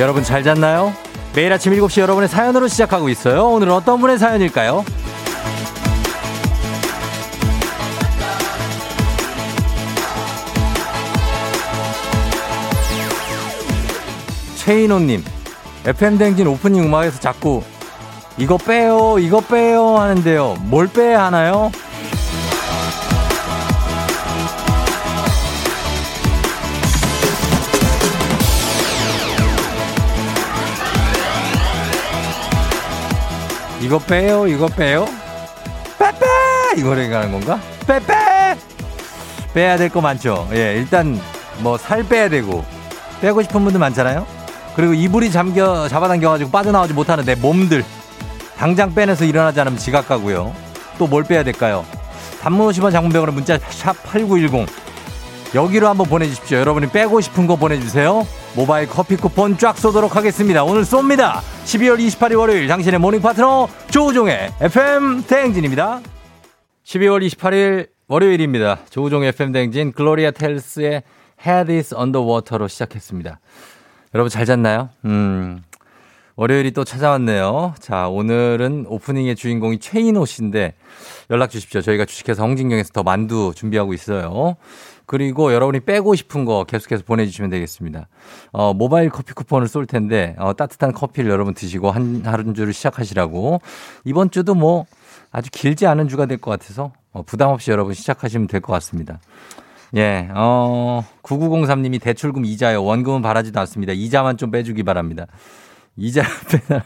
여러분 잘 잤나요? 매일 아침 7시 여러분의 사연으로 시작하고 있어요. 오늘은 어떤 분의 사연일까요? 최인호님, FM댕진 오프닝 음악에서 자꾸 이거 빼요, 이거 빼요 하는데요. 뭘 빼야 하나요? 이거 빼요, 이거 빼요? 빼빼! 이거 얘기하는 건가? 빼빼! 빼야 될 거 많죠? 예, 일단 뭐 살 빼야 되고, 빼고 싶은 분들 많잖아요? 그리고 이불이 잠겨, 잡아당겨가지고 빠져나오지 못하는 내 몸들. 당장 빼내서 일어나지 않으면 지각 가고요. 또 뭘 빼야 될까요? 단문 50원 장문 백 원 문자 샵 8910. 여기로 한번 보내주십시오. 여러분이 빼고 싶은 거 보내주세요. 모바일 커피 쿠폰 쫙 쏘도록 하겠습니다. 오늘 쏩니다. 12월 28일 월요일 당신의 모닝 파트너 조우종의 FM 대행진입니다. 12월 28일 월요일입니다. 조우종의 FM 대행진 글로리아 텔스의 Head is Underwater로 시작했습니다. 여러분 잘 잤나요? 음, 월요일이 또 찾아왔네요. 자, 오늘은 오프닝의 주인공이 최인호 씨인데 연락 주십시오. 저희가 주식회사 홍진경에서 더 만두 준비하고 있어요. 그리고 여러분이 빼고 싶은 거 계속해서 보내주시면 되겠습니다. 어, 모바일 커피 쿠폰을 쏠 텐데, 어, 따뜻한 커피를 여러분 드시고 한, 하루 주를 시작하시라고. 이번 주도 뭐 아주 길지 않은 주가 될 것 같아서 어, 부담 없이 여러분 시작하시면 될 것 같습니다. 예, 어, 9903님이 대출금 이자요. 원금은 바라지도 않습니다. 이자만 좀 빼주기 바랍니다. 이자 빼나,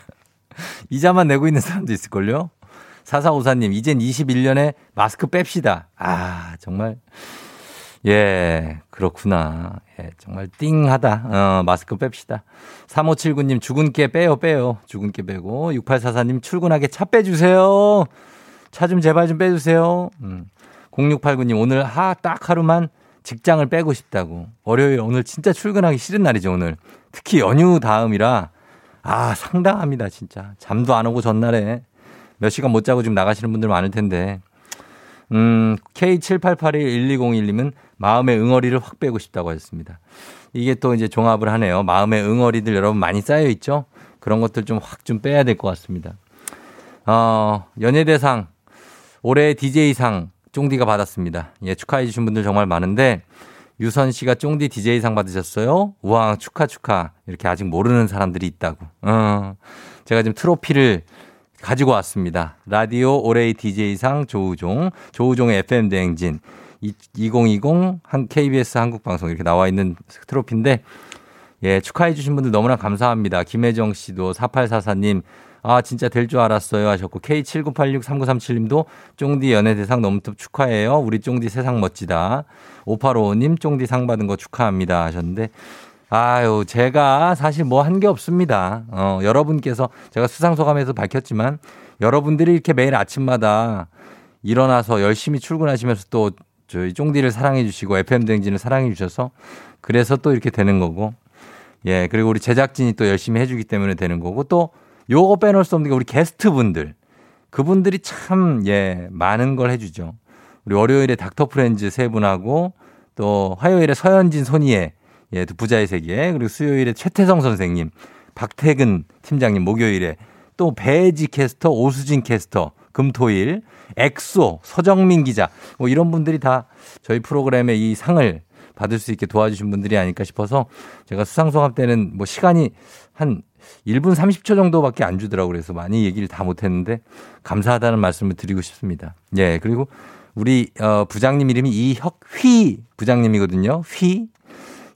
이자만 내고 있는 사람도 있을걸요? 4454님, 이젠 21년에 마스크 뺍시다. 아, 정말. 예, 그렇구나. 예, 정말 띵하다. 어, 마스크 뺍시다. 3579님, 죽은 깨 빼요, 빼요. 죽은 깨 빼고. 6844님, 출근하게 차 빼주세요. 차 좀 제발 좀 빼주세요. 음. 0689님, 오늘 하, 딱 하루만 직장을 빼고 싶다고. 월요일, 오늘 진짜 출근하기 싫은 날이죠, 오늘. 특히 연휴 다음이라. 아, 상당합니다, 진짜. 잠도 안 오고 전날에 몇 시간 못 자고 지금 나가시는 분들 많을 텐데. 음, K78811201님은 마음의 응어리를 확 빼고 싶다고 하셨습니다. 이게 또 이제 종합을 하네요. 마음의 응어리들 여러분 많이 쌓여 있죠? 그런 것들 좀 확 좀 빼야 될 것 같습니다. 어, 연예대상, 올해 DJ상 쫑디가 받았습니다. 예, 축하해 주신 분들 정말 많은데, 유선 씨가 쫑디 DJ상 받으셨어요? 우와, 축하, 축하. 이렇게 아직 모르는 사람들이 있다고. 어, 제가 지금 트로피를 가지고 왔습니다. 라디오 올해의 DJ상 조우종, 조우종의 FM대행진, 2020한 KBS 한국방송 이렇게 나와 있는 트로피인데, 예, 축하해 주신 분들 너무나 감사합니다. 김혜정 씨도 4844님, 아, 진짜 될 줄 알았어요 하셨고, K79863937님도 쫑디 연예대상 너무 축하해요. 우리 쫑디 세상 멋지다. 5855님 쫑디 상 받은 거 축하합니다 하셨는데, 아유, 제가 사실 뭐 한 게 없습니다. 어, 여러분께서 제가 수상소감에서 밝혔지만 여러분들이 이렇게 매일 아침마다 일어나서 열심히 출근하시면서 또 저희 쫑디를 사랑해 주시고 FM댕진을 사랑해 주셔서 그래서 또 이렇게 되는 거고 예, 그리고 우리 제작진이 또 열심히 해주기 때문에 되는 거고 또 요거 빼놓을 수 없는 게 우리 게스트분들 그분들이 참, 예, 많은 걸 해주죠. 우리 월요일에 닥터 프렌즈 세 분하고 또 화요일에 서현진 손이에 예, 부자의 세계. 그리고 수요일에 최태성 선생님, 박태근 팀장님, 목요일에 또 배지 캐스터, 오수진 캐스터, 금토일, 엑소, 서정민 기자, 뭐 이런 분들이 다 저희 프로그램에 이 상을 받을 수 있게 도와주신 분들이 아닐까 싶어서 제가 수상소감 때는 뭐 시간이 한 1분 30초 정도밖에 안 주더라고요. 그래서 많이 얘기를 다 못했는데 감사하다는 말씀을 드리고 싶습니다. 예, 그리고 우리 어, 부장님 이름이 이혁휘 부장님이거든요. 휘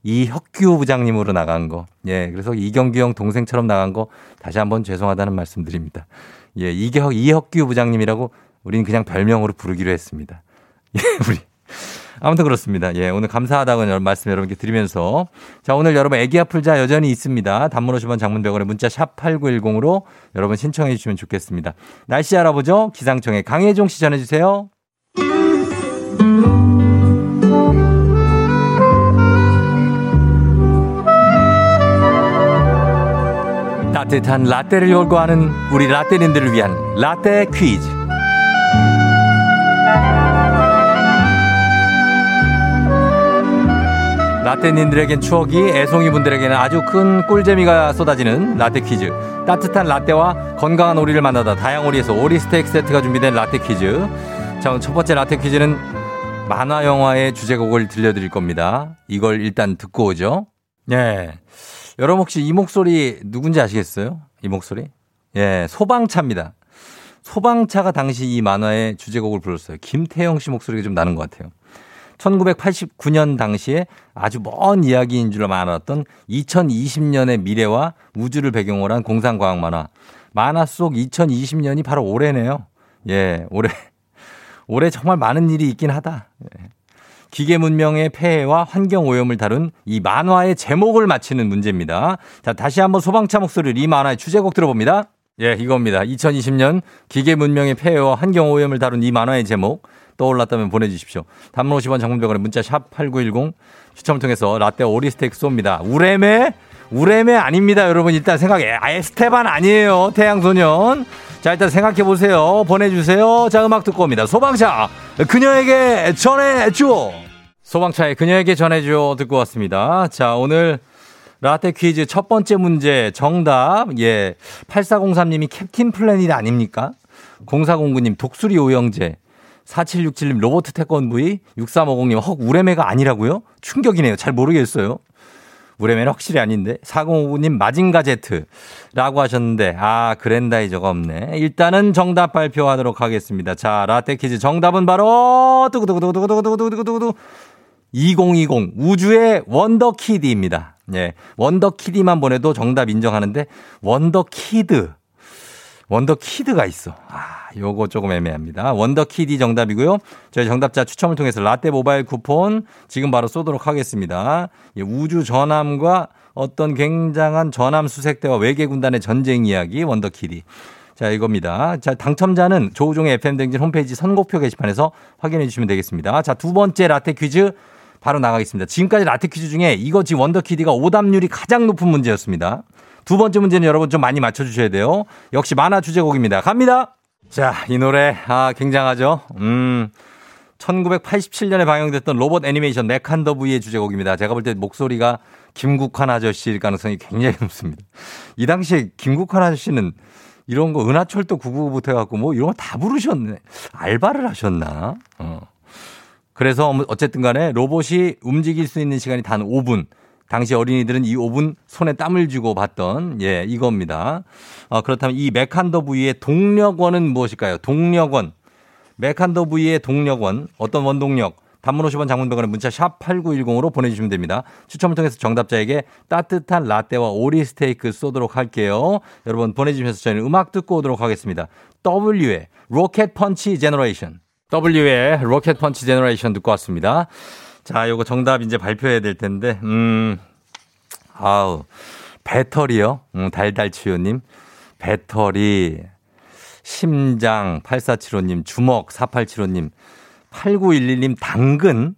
이혁규 부장님으로 나간 거. 예, 그래서 이경규 형 동생처럼 나간 거 다시 한번 죄송하다는 말씀 드립니다. 예, 이경, 이혁규 부장님이라고 우리는 그냥 별명으로 부르기로 했습니다. 예, 우리. 아무튼 그렇습니다. 예, 오늘 감사하다고 말씀 여러분께 드리면서 자, 오늘 여러분 애기 아플자 여전히 있습니다. 단문 50원 장문병원에 문자 샵 8910으로 여러분 신청해 주시면 좋겠습니다. 날씨 알아보죠. 기상청의 강혜종 씨 전해 주세요. 따뜻한 라떼를 요구하는 우리 라떼님들을 위한 라떼 퀴즈. 라떼님들에겐 추억이, 애송이분들에게는 아주 큰 꿀재미가 쏟아지는 라떼 퀴즈. 따뜻한 라떼와 건강한 오리를 만나다 다양오리에서 오리 스테이크 세트가 준비된 라떼 퀴즈. 자, 첫 번째 라떼 퀴즈는 만화 영화의 주제곡을 들려드릴 겁니다. 이걸 일단 듣고 오죠. 예. 여러분 혹시 이 목소리 누군지 아시겠어요? 이 목소리? 예, 소방차입니다. 소방차가 당시 이 만화의 주제곡을 불렀어요. 김태영 씨 목소리가 좀 나는 것 같아요. 1989년 당시에 아주 먼 이야기인 줄 알았던 2020년의 미래와 우주를 배경으로 한 공상과학 만화. 만화 속 2020년이 바로 올해네요. 예, 올해. 올해 정말 많은 일이 있긴 하다. 예. 기계 문명의 폐해와 환경 오염을 다룬 이 만화의 제목을 맞히는 문제입니다. 자, 다시 한번 소방차 목소리를 이 만화의 주제곡 들어봅니다. 예, 이겁니다. 2020년 기계 문명의 폐해와 환경 오염을 다룬 이 만화의 제목 떠올랐다면 보내주십시오. 단문 50원 장문병원에 문자 샵 8910 추첨을 통해서 라떼 오리 스테이크 쏩니다. 우레메? 우레메 아닙니다. 여러분 일단 생각해. 아, 에스테반 아니에요. 태양소년. 자, 일단 생각해 보세요. 보내주세요. 자, 음악 듣고 옵니다. 소방차, 그녀에게 전해줘. 소방차의 그녀에게 전해줘 듣고 왔습니다. 자, 오늘 라떼 퀴즈 첫 번째 문제 정답. 예. 8403님이 캡틴 플래닛 아닙니까? 0409님 독수리 오형제. 4767님 로보트 태권브이. 6350님 헉 우뢰매가 아니라고요? 충격이네요. 잘 모르겠어요. 우뢰맨 확실히 아닌데. 4059님 마징가 제트라고 하셨는데 아 그랜다이저가 없네. 일단은 정답 발표하도록 하겠습니다. 자 라떼 퀴즈 정답은 바로 두구두구두구두구두구두구두구 2020 우주의 원더키디입니다. 예. 원더키디만 보내도 정답 인정하는데 원더키드 원더키드가 있어. 아, 요거 조금 애매합니다. 원더키디 정답이고요. 저희 정답자 추첨을 통해서 라떼 모바일 쿠폰 지금 바로 쏘도록 하겠습니다. 우주 전함과 어떤 굉장한 전함 수색대와 외계 군단의 전쟁 이야기 원더키디. 자, 이겁니다. 자, 당첨자는 조우종의 FM대행진 홈페이지 선곡표 게시판에서 확인해 주시면 되겠습니다. 자, 두 번째 라떼 퀴즈 바로 나가겠습니다. 지금까지 라떼 퀴즈 중에 이거 지 원더키디가 오답률이 가장 높은 문제였습니다. 두 번째 문제는 여러분 좀 많이 맞춰주셔야 돼요. 역시 만화 주제곡입니다. 갑니다. 자, 이 노래, 아, 굉장하죠? 음. 1987년에 방영됐던 로봇 애니메이션 메칸더브의 주제곡입니다. 제가 볼 때 목소리가 김국환 아저씨일 가능성이 굉장히 높습니다. 이 당시에 김국환 아저씨는 이런 거 은하철도 999부터 해갖고 뭐 이런 거 다 부르셨네. 알바를 하셨나? 어. 그래서 어쨌든 간에 로봇이 움직일 수 있는 시간이 단 5분. 당시 어린이들은 이 5분 손에 땀을 쥐고 봤던 예 이겁니다. 어, 그렇다면 이 메칸더 부위의 동력원은 무엇일까요? 동력원 메칸더 부위의 동력원 어떤 원동력 단문 50원 장문병원의 문자 샵 8910으로 보내주시면 됩니다. 추첨을 통해서 정답자에게 따뜻한 라떼와 오리 스테이크 쏘도록 할게요. 여러분 보내주시면서 저희는 음악 듣고 오도록 하겠습니다. W의 Rocket Punch Generation. W의 Rocket Punch Generation 듣고 왔습니다. 자, 요거 정답 이제 발표해야 될 텐데, 음, 아우, 배터리요? 음, 달달치요님. 배터리, 심장, 8475님, 주먹, 4875님, 8911님, 당근,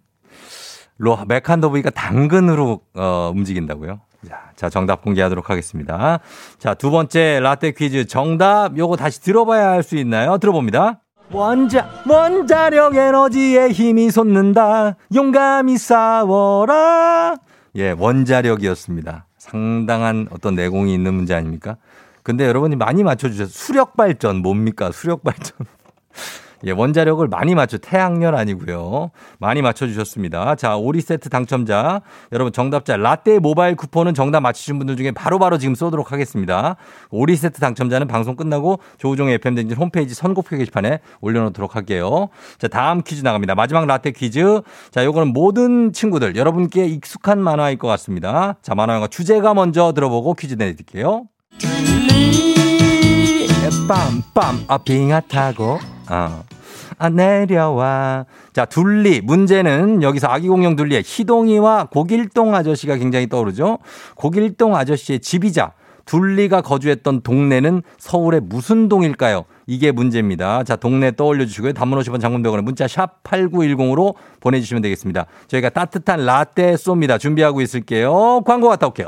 로, 메칸더브이가 당근으로, 어, 움직인다고요? 자, 자, 정답 공개하도록 하겠습니다. 자, 두 번째 라떼 퀴즈 정답, 요거 다시 들어봐야 할 수 있나요? 들어봅니다. 원자, 원자력 에너지에 힘이 솟는다. 용감히 싸워라. 예, 원자력이었습니다. 상당한 어떤 내공이 있는 문제 아닙니까? 근데 여러분이 많이 맞춰주셔서 수력 발전 뭡니까? 수력 발전. 예, 원자력을 많이 맞춰 태양열 아니고요. 많이 맞춰 주셨습니다. 자, 오리 세트 당첨자. 여러분 정답자 라떼 모바일 쿠폰은 정답 맞히신 분들 중에 바로바로 바로 지금 쏘도록 하겠습니다. 오리 세트 당첨자는 방송 끝나고 조우종의 FM 댕진 홈페이지 선곡표 게시판에 올려 놓도록 할게요. 자, 다음 퀴즈 나갑니다. 마지막 라떼 퀴즈. 자, 요거는 모든 친구들 여러분께 익숙한 만화일 것 같습니다. 자, 만화 영화 주제가 먼저 들어보고 퀴즈 내 드릴게요. 빰빰 아 빙하 타고 어. 아, 내려와. 자, 둘리. 문제는 여기서 아기 공룡 둘리의 희동이와 고길동 아저씨가 굉장히 떠오르죠. 고길동 아저씨의 집이자 둘리가 거주했던 동네는 서울의 무슨 동일까요? 이게 문제입니다. 자, 동네 떠올려 주시고요. 단문 50원 장문병원에 문자 샵 8910으로 보내주시면 되겠습니다. 저희가 따뜻한 라떼 쏩니다. 준비하고 있을게요. 광고 갔다 올게요.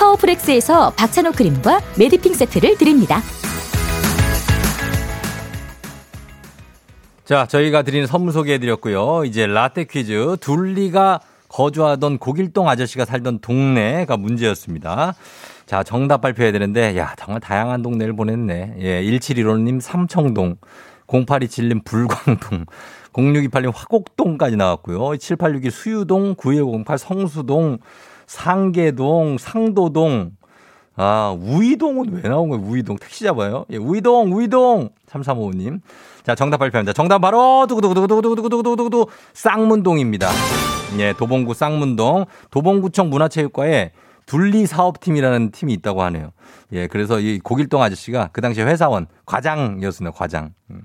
파워프렉스에서 박찬호 크림과 메디핑 세트를 드립니다. 자, 저희가 드리는 선물 소개해드렸고요. 이제 라떼 퀴즈. 둘리가 거주하던 고길동 아저씨가 살던 동네가 문제였습니다. 자, 정답 발표해야 되는데, 야, 정말 다양한 동네를 보냈네. 예, 1715님 삼청동, 0827님 불광동, 0628님 화곡동까지 나왔고요. 7862 수유동, 9108 성수동, 상계동, 상도동, 아, 우이동은 왜 나온 거예요? 우이동. 택시 잡아요? 예, 우이동, 우이동! 3355님. 자, 정답 발표합니다. 정답 바로, 두구두구두구두구두구두구두구두구, 쌍문동입니다. 예, 도봉구 쌍문동. 도봉구청 문화체육과에 둘리사업팀이라는 팀이 있다고 하네요. 예, 그래서 이 고길동 아저씨가 그 당시 회사원, 과장이었습니다, 과장. 음.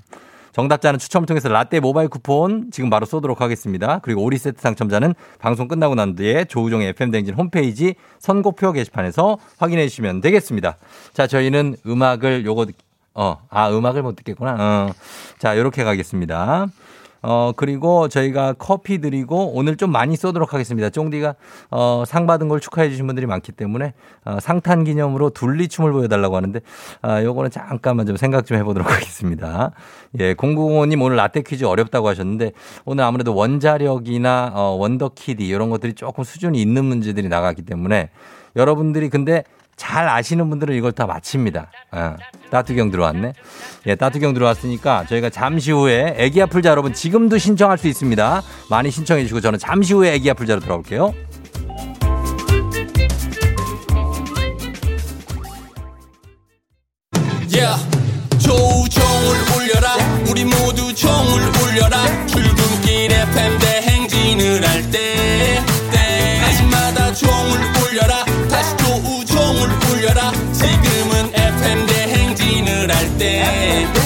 음. 정답자는 추첨을 통해서 라떼 모바일 쿠폰 지금 바로 쏘도록 하겠습니다. 그리고 오리 세트 당첨자는 방송 끝나고 난 뒤에 조우종의 FM댕진 홈페이지 선고표 게시판에서 확인해 주시면 되겠습니다. 자, 저희는 음악을 요거, 어, 아, 음악을 못 듣겠구나. 어. 자, 요렇게 가겠습니다. 어, 그리고 저희가 커피 드리고 오늘 좀 많이 쏘도록 하겠습니다. 쫑디가 어, 상 받은 걸 축하해 주신 분들이 많기 때문에 어, 상탄 기념으로 둘리춤을 보여달라고 하는데 아, 요거는 잠깐만 좀 생각 좀 해보도록 하겠습니다. 예, 공구공님 오늘 라떼 퀴즈 어렵다고 하셨는데 오늘 아무래도 원자력이나 어, 원더키디 이런 것들이 조금 수준이 있는 문제들이 나갔기 때문에 여러분들이 근데 잘 아시는 분들은 이걸 다 마칩니다. 어, 따뚜경 들어왔네. 예, 따뚜경 들어왔으니까 저희가 잠시 후에 애기 아플자 여러분 지금도 신청할 수 있습니다. 많이 신청해 주시고 저는 잠시 후에 애기 아플자로 돌아올게요. 조우종을 울려라 우리 모두 종을 울려라 출근길 FM 대 Yeah.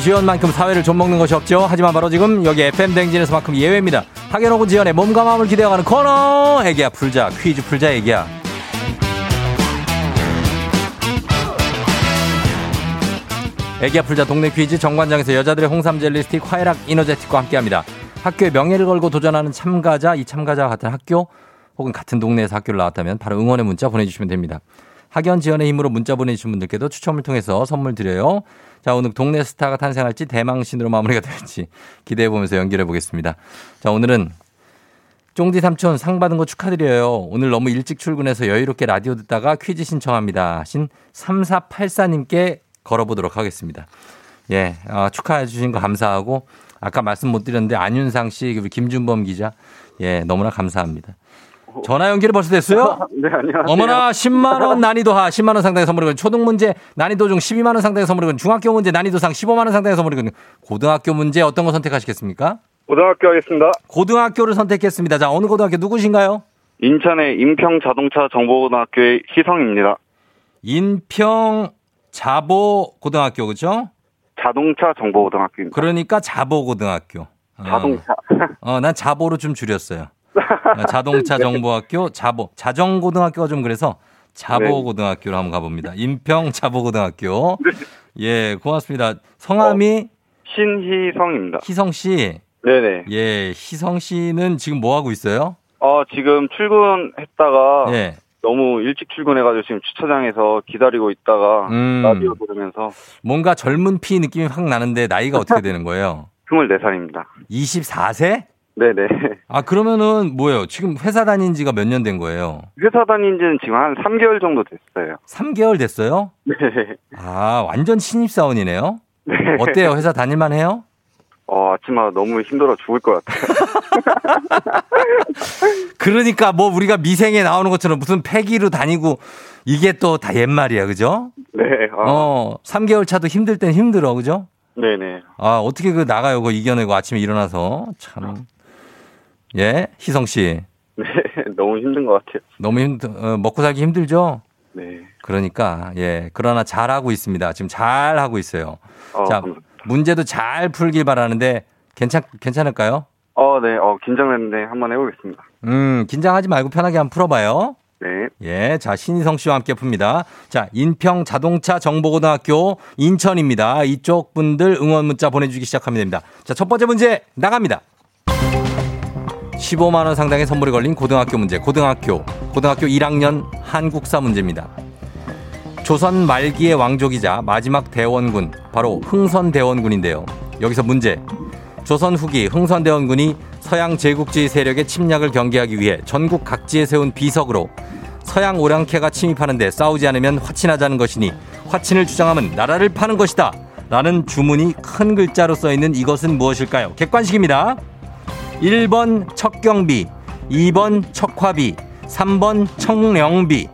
지연만큼 사회를 좀 먹는 것이 없죠. 하지만 바로 지금 여기 FM 댕진에서만큼 예외입니다. 혹은 지연의 몸과 마음을 기대어가는 코너. 애기야 풀자 퀴즈 풀자 애기야. 애기야 풀자 동네 퀴즈 정관장에서 여자들의 홍삼 젤리 스틱 화해락 이너제틱과 함께합니다. 학교의 명예를 걸고 도전하는 참가자 이 참가자와 같은 학교 혹은 같은 동네에서 학교를 나왔다면 바로 응원의 문자 보내주시면 됩니다. 학연 지원의 힘으로 문자 보내주신 분들께도 추첨을 통해서 선물 드려요. 자, 오늘 동네 스타가 탄생할지 대망신으로 마무리가 될지 기대해 보면서 연결해 보겠습니다. 자, 오늘은 쫑디 삼촌 상 받은 거 축하드려요. 오늘 너무 일찍 출근해서 여유롭게 라디오 듣다가 퀴즈 신청합니다. 신 3484님께 걸어보도록 하겠습니다. 예, 아, 축하해 주신 거 감사하고 아까 말씀 못 드렸는데 안윤상 씨, 그리고 김준범 기자, 예, 너무나 감사합니다. 전화 연결이 벌써 됐어요? 네, 안녕하세요. 어머나 10만 원 난이도 하 10만 원 상당의 선물이건 초등 문제 난이도 중 12만 원 상당의 선물이건 중학교 문제 난이도 상 15만 원 상당의 선물이건 고등학교 문제 어떤 거 선택하시겠습니까? 고등학교 하겠습니다. 고등학교를 선택했습니다. 자, 어느 고등학교 누구신가요? 인천의 인평 자동차 정보고등학교의 희성입니다. 인평 자보 고등학교 그죠? 자동차 정보고등학교입니다. 그러니까 자보 고등학교. 어. 자동차. 어, 난 자보로 좀 줄였어요. 어, 자동차 정보학교 자보 자정고등학교가 좀 그래서 자보 네. 고등학교로 한번 가봅니다. 인평 자보 고등학교. 예, 고맙습니다. 성함이 신희성입니다. 희성 씨. 네네. 예, 희성 씨는 지금 뭐 하고 있어요? 어, 지금 출근했다가 예. 너무 일찍 출근해가지고 지금 주차장에서 기다리고 있다가 음. 라디오 들으면서 뭔가 젊은 피 느낌이 확 나는데 나이가 어떻게 되는 거예요? 24살입니다. 24세? 네네. 아, 그러면은 뭐예요? 지금 회사 다닌 지가 몇 년 된 거예요? 회사 다닌 지는 지금 한 3개월 정도 됐어요. 3개월 됐어요? 네. 아, 완전 신입사원이네요? 네. 어때요? 회사 다닐만 해요? 어, 아침마다 너무 힘들어 죽을 것 같아요. 그러니까 뭐 우리가 미생에 나오는 것처럼 무슨 폐기로 다니고 이게 또 다 옛말이야, 그죠? 네. 아, 어, 3개월 차도 힘들 땐 힘들어, 그죠? 네네. 아, 어떻게 그 나가요, 그거 이겨내고 아침에 일어나서. 참. 예, 희성 씨. 네. 너무 힘든 것 같아요. 너무 힘들, 어, 먹고 살기 힘들죠? 네. 그러니까, 예. 그러나 잘하고 있습니다. 지금 잘하고 있어요. 어, 자, 감사합니다. 문제도 잘 풀길 바라는데 괜찮, 괜찮을까요? 어, 네. 어, 긴장했는데 한번 해보겠습니다. 음, 긴장하지 말고 편하게 한번 풀어봐요. 네. 예, 자, 신희성 씨와 함께 풉니다. 자, 인평 자동차 정보고등학교 인천입니다. 이쪽 분들 응원 문자 보내주기 시작하면 됩니다. 자, 첫 번째 문제 나갑니다. 15만원 상당의 선물이 걸린 고등학교 문제. 고등학교. 고등학교 1학년 한국사 문제입니다. 조선 말기의 왕족이자 마지막 대원군. 바로 흥선대원군인데요. 여기서 문제. 조선 후기 흥선대원군이 서양 제국주의 세력의 침략을 경계하기 위해 전국 각지에 세운 비석으로 서양 오랑캐가 침입하는데 싸우지 않으면 화친하자는 것이니 화친을 주장하면 나라를 파는 것이다. 라는 주문이 큰 글자로 써 있는 이것은 무엇일까요? 객관식입니다. 1번 척경비, 2번 척화비, 3번 청령비.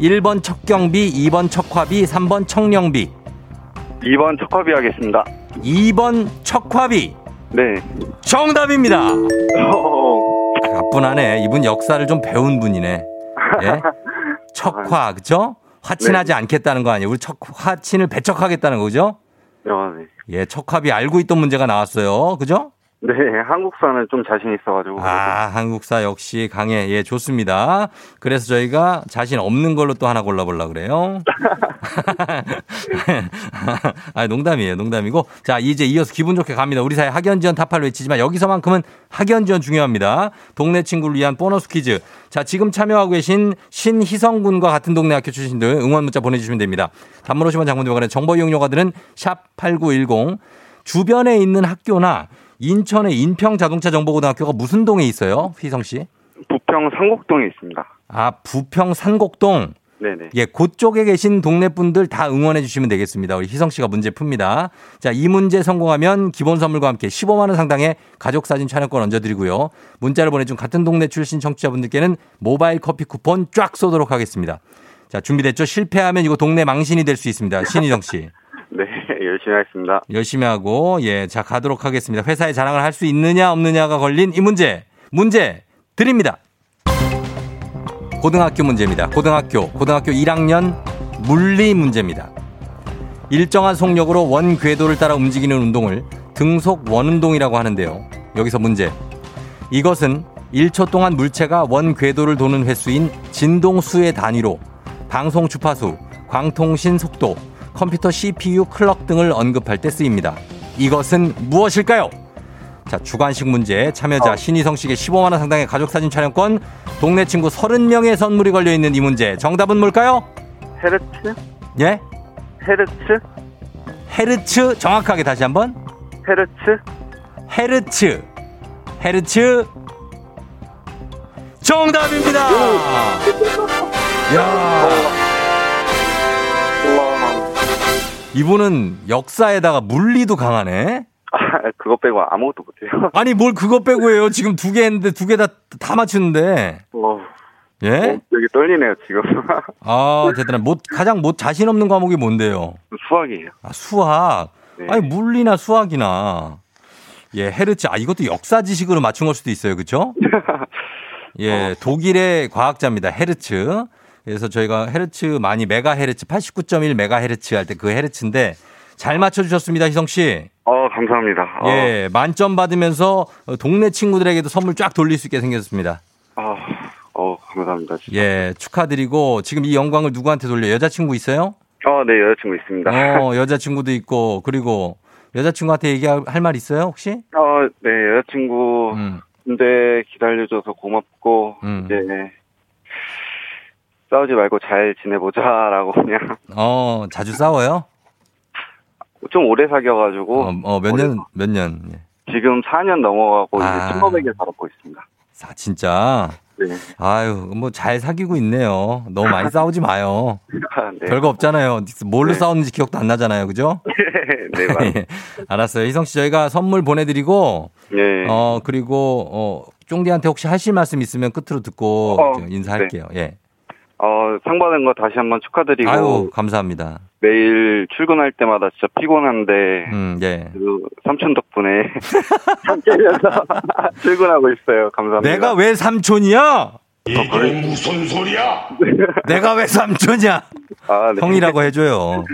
1번 척경비, 2번 척화비, 3번 청령비. 2번 척화비 하겠습니다. 2번 척화비. 네. 정답입니다. 어, 가뿐하네. 이분 역사를 좀 배운 분이네. 예? 척화, 그죠? 화친하지 않겠다는 거 아니에요. 우리 척, 화친을 배척하겠다는 거죠? 어, 네. 예, 척합이 알고 있던 문제가 나왔어요. 그죠? 네, 한국사는 좀 자신 있어가지고. 아, 한국사 역시 강해. 예, 좋습니다. 그래서 저희가 자신 없는 걸로 또 하나 골라보려고 그래요. 아, 농담이에요. 농담이고. 자, 이제 이어서 기분 좋게 갑니다. 우리 사회 학연지원 타파를 외치지만 여기서만큼은 학연지원 중요합니다. 동네 친구를 위한 보너스 퀴즈. 자, 지금 참여하고 계신 신희성 군과 같은 동네 학교 출신들 응원 문자 보내주시면 됩니다. 단문 50원 장문대원의 정보 이용료가 드는 샵8910 주변에 있는 학교나 인천의 인평 자동차 정보고등학교가 무슨 동에 있어요? 휘성 씨? 부평 상곡동에 있습니다. 아, 부평 산곡동. 네네. 예, 그쪽에 계신 동네 분들 다 응원해 주시면 되겠습니다. 우리 희성 씨가 문제 풉니다. 자, 이 문제 성공하면 기본 선물과 함께 15만 원 상당의 가족 사진 촬영권 얹어 드리고요. 문자를 보내 준 같은 동네 출신 청취자분들께는 모바일 커피 쿠폰 쫙 쏘도록 하겠습니다. 자, 준비됐죠? 실패하면 이거 동네 망신이 될 수 있습니다. 신희정 씨. 네, 열심히 하겠습니다. 열심히 하고 예, 자 가도록 하겠습니다. 회사에 자랑을 할 수 있느냐 없느냐가 걸린 이 문제. 문제 드립니다. 고등학교 문제입니다. 고등학교 고등학교 1학년 물리 문제입니다. 일정한 속력으로 원 궤도를 따라 움직이는 운동을 등속 원운동이라고 하는데요. 여기서 문제. 이것은 1초 동안 물체가 원 궤도를 도는 횟수인 진동수의 단위로 방송 주파수, 광통신 속도, 컴퓨터 CPU 클럭 등을 언급할 때 쓰입니다. 이것은 무엇일까요? 자, 주관식 문제 참여자 신희성 씨에게 15만 원 상당의 가족 사진 촬영권, 동네 친구 30명의 선물이 걸려 있는 이 문제. 정답은 뭘까요? 헤르츠? 예? 헤르츠? 헤르츠 정확하게 다시 한번. 헤르츠? 헤르츠. 헤르츠. 정답입니다. 야, 이분은 역사에다가 물리도 강하네. 아, 그거 빼고 아무것도 못해요. 아니 뭘 그거 빼고 해요. 지금 두 개 했는데 두 개 다다 맞추는데. 어, 예? 여기 떨리네요, 지금. 아, 대단한. 못 가장 못 자신 없는 과목이 뭔데요? 수학이에요. 아, 수학. 네. 아니 물리나 수학이나. 예, 헤르츠. 아, 이것도 역사 지식으로 맞춘 걸 수도 있어요. 그렇죠? 예, 독일의 과학자입니다. 헤르츠. 그래서 저희가 헤르츠 많이 메가헤르츠 89.1 메가헤르츠 할 때 그 헤르츠인데 잘 맞춰 주셨습니다. 희성 씨. 어, 감사합니다. 어, 예, 만점 받으면서 동네 친구들에게도 선물 쫙 돌릴 수 있게 생겼습니다. 어, 어, 감사합니다. 진짜. 예, 축하드리고 지금 이 영광을 누구한테 돌려? 여자친구 있어요? 어, 네, 여자친구 있습니다. 어, 여자친구도 있고 그리고 여자친구한테 얘기할 말 있어요 혹시? 어, 네, 여자친구 음, 군대 기다려줘서 고맙고, 음. 이제, 싸우지 말고 잘 지내보자라고 그냥, 어, 자주 싸워요? 좀 오래 사귀어가지고, 어, 어, 몇 년, 몇 년? 예. 지금 4년 넘어가고, 아. 이제 친구에게 살았고 있습니다. 사, 진짜. 네. 아유, 뭐 잘 사귀고 있네요. 너무 많이 싸우지 마요. 네. 별거 없잖아요. 뭘로 네. 싸웠는지 기억도 안 나잖아요. 그죠? 네, 맞 예. 알았어요. 희성 씨 저희가 선물 보내드리고, 네. 어, 그리고, 어, 쫑디한테 혹시 하실 말씀 있으면 끝으로 듣고 어, 저 인사할게요. 예. 어, 상 받은 거 다시 한번 축하드리고, 아유, 감사합니다. 매일 출근할 때마다 진짜 피곤한데, 음, 예. 그 삼촌 덕분에 함께면서 출근하고 있어요. 감사합니다. 내가 왜 삼촌이야? 이게 무슨 소리야? 내가 왜 삼촌이야? 아, 네. 형이라고 해줘요.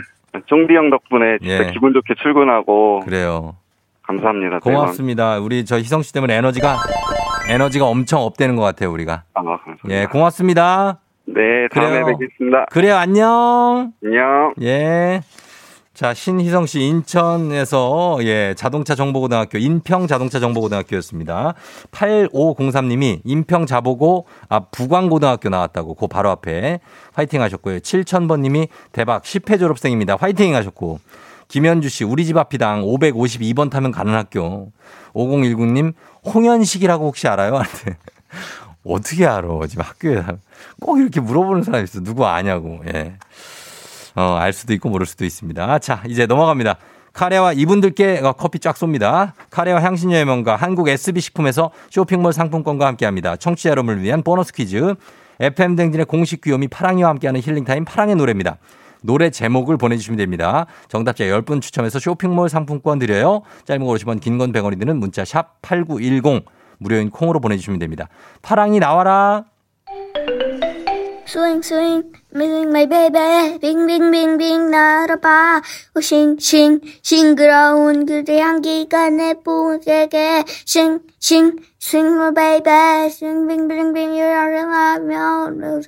종디 형 덕분에 진짜 예. 기분 좋게 출근하고 그래요. 감사합니다. 고맙습니다. 우리 저 희성 씨 때문에 에너지가 에너지가 엄청 업되는 것 같아요, 우리가. 아, 감사합니다. 예, 고맙습니다. 네, 다음에 그래요. 뵙겠습니다. 그래요, 안녕. 안녕. 예. 자, 신희성 씨 인천에서 예, 자동차 정보고등학교 인평 자동차 정보고등학교였습니다. 8503 님이 인평 자보고 아 부광고등학교 나왔다고 그 바로 앞에 화이팅 하셨고요. 7000번 님이 대박 10회 졸업생입니다. 화이팅 하셨고 김현주 씨 우리 집 앞이당 552번 타면 가는 학교. 5019님 홍현식이라고 혹시 알아요? 어떻게 알아? 지금 학교에 꼭 이렇게 물어보는 사람이 있어. 누구 아냐고. 예. 어, 알 수도 있고 모를 수도 있습니다. 자, 이제 넘어갑니다. 카레와 이분들께 어, 커피 쫙 쏩니다. 카레와 향신료의 명가 한국 SB식품에서 쇼핑몰 상품권과 함께합니다. 청취자 여러분을 위한 보너스 퀴즈. FM 댕진의 공식 귀요미 파랑이와 함께하는 힐링타임 파랑의 노래입니다. 노래 제목을 보내주시면 됩니다. 정답자 10분 추첨해서 쇼핑몰 상품권 드려요. 짧은 거 50원, 긴 건 100원이 드는 문자 샵 8910 무료인 콩으로 보내주시면 됩니다. 파랑이 나와라. Swing, swing, swing, my baby. 빙, 빙, 빙, 빙, 날아봐. 오, 싱, 싱, 싱그러운 그대 향기가 내 품에. 싱, 싱, swing, my baby. 싱, 빙, 빙, 빙, 유랑하며.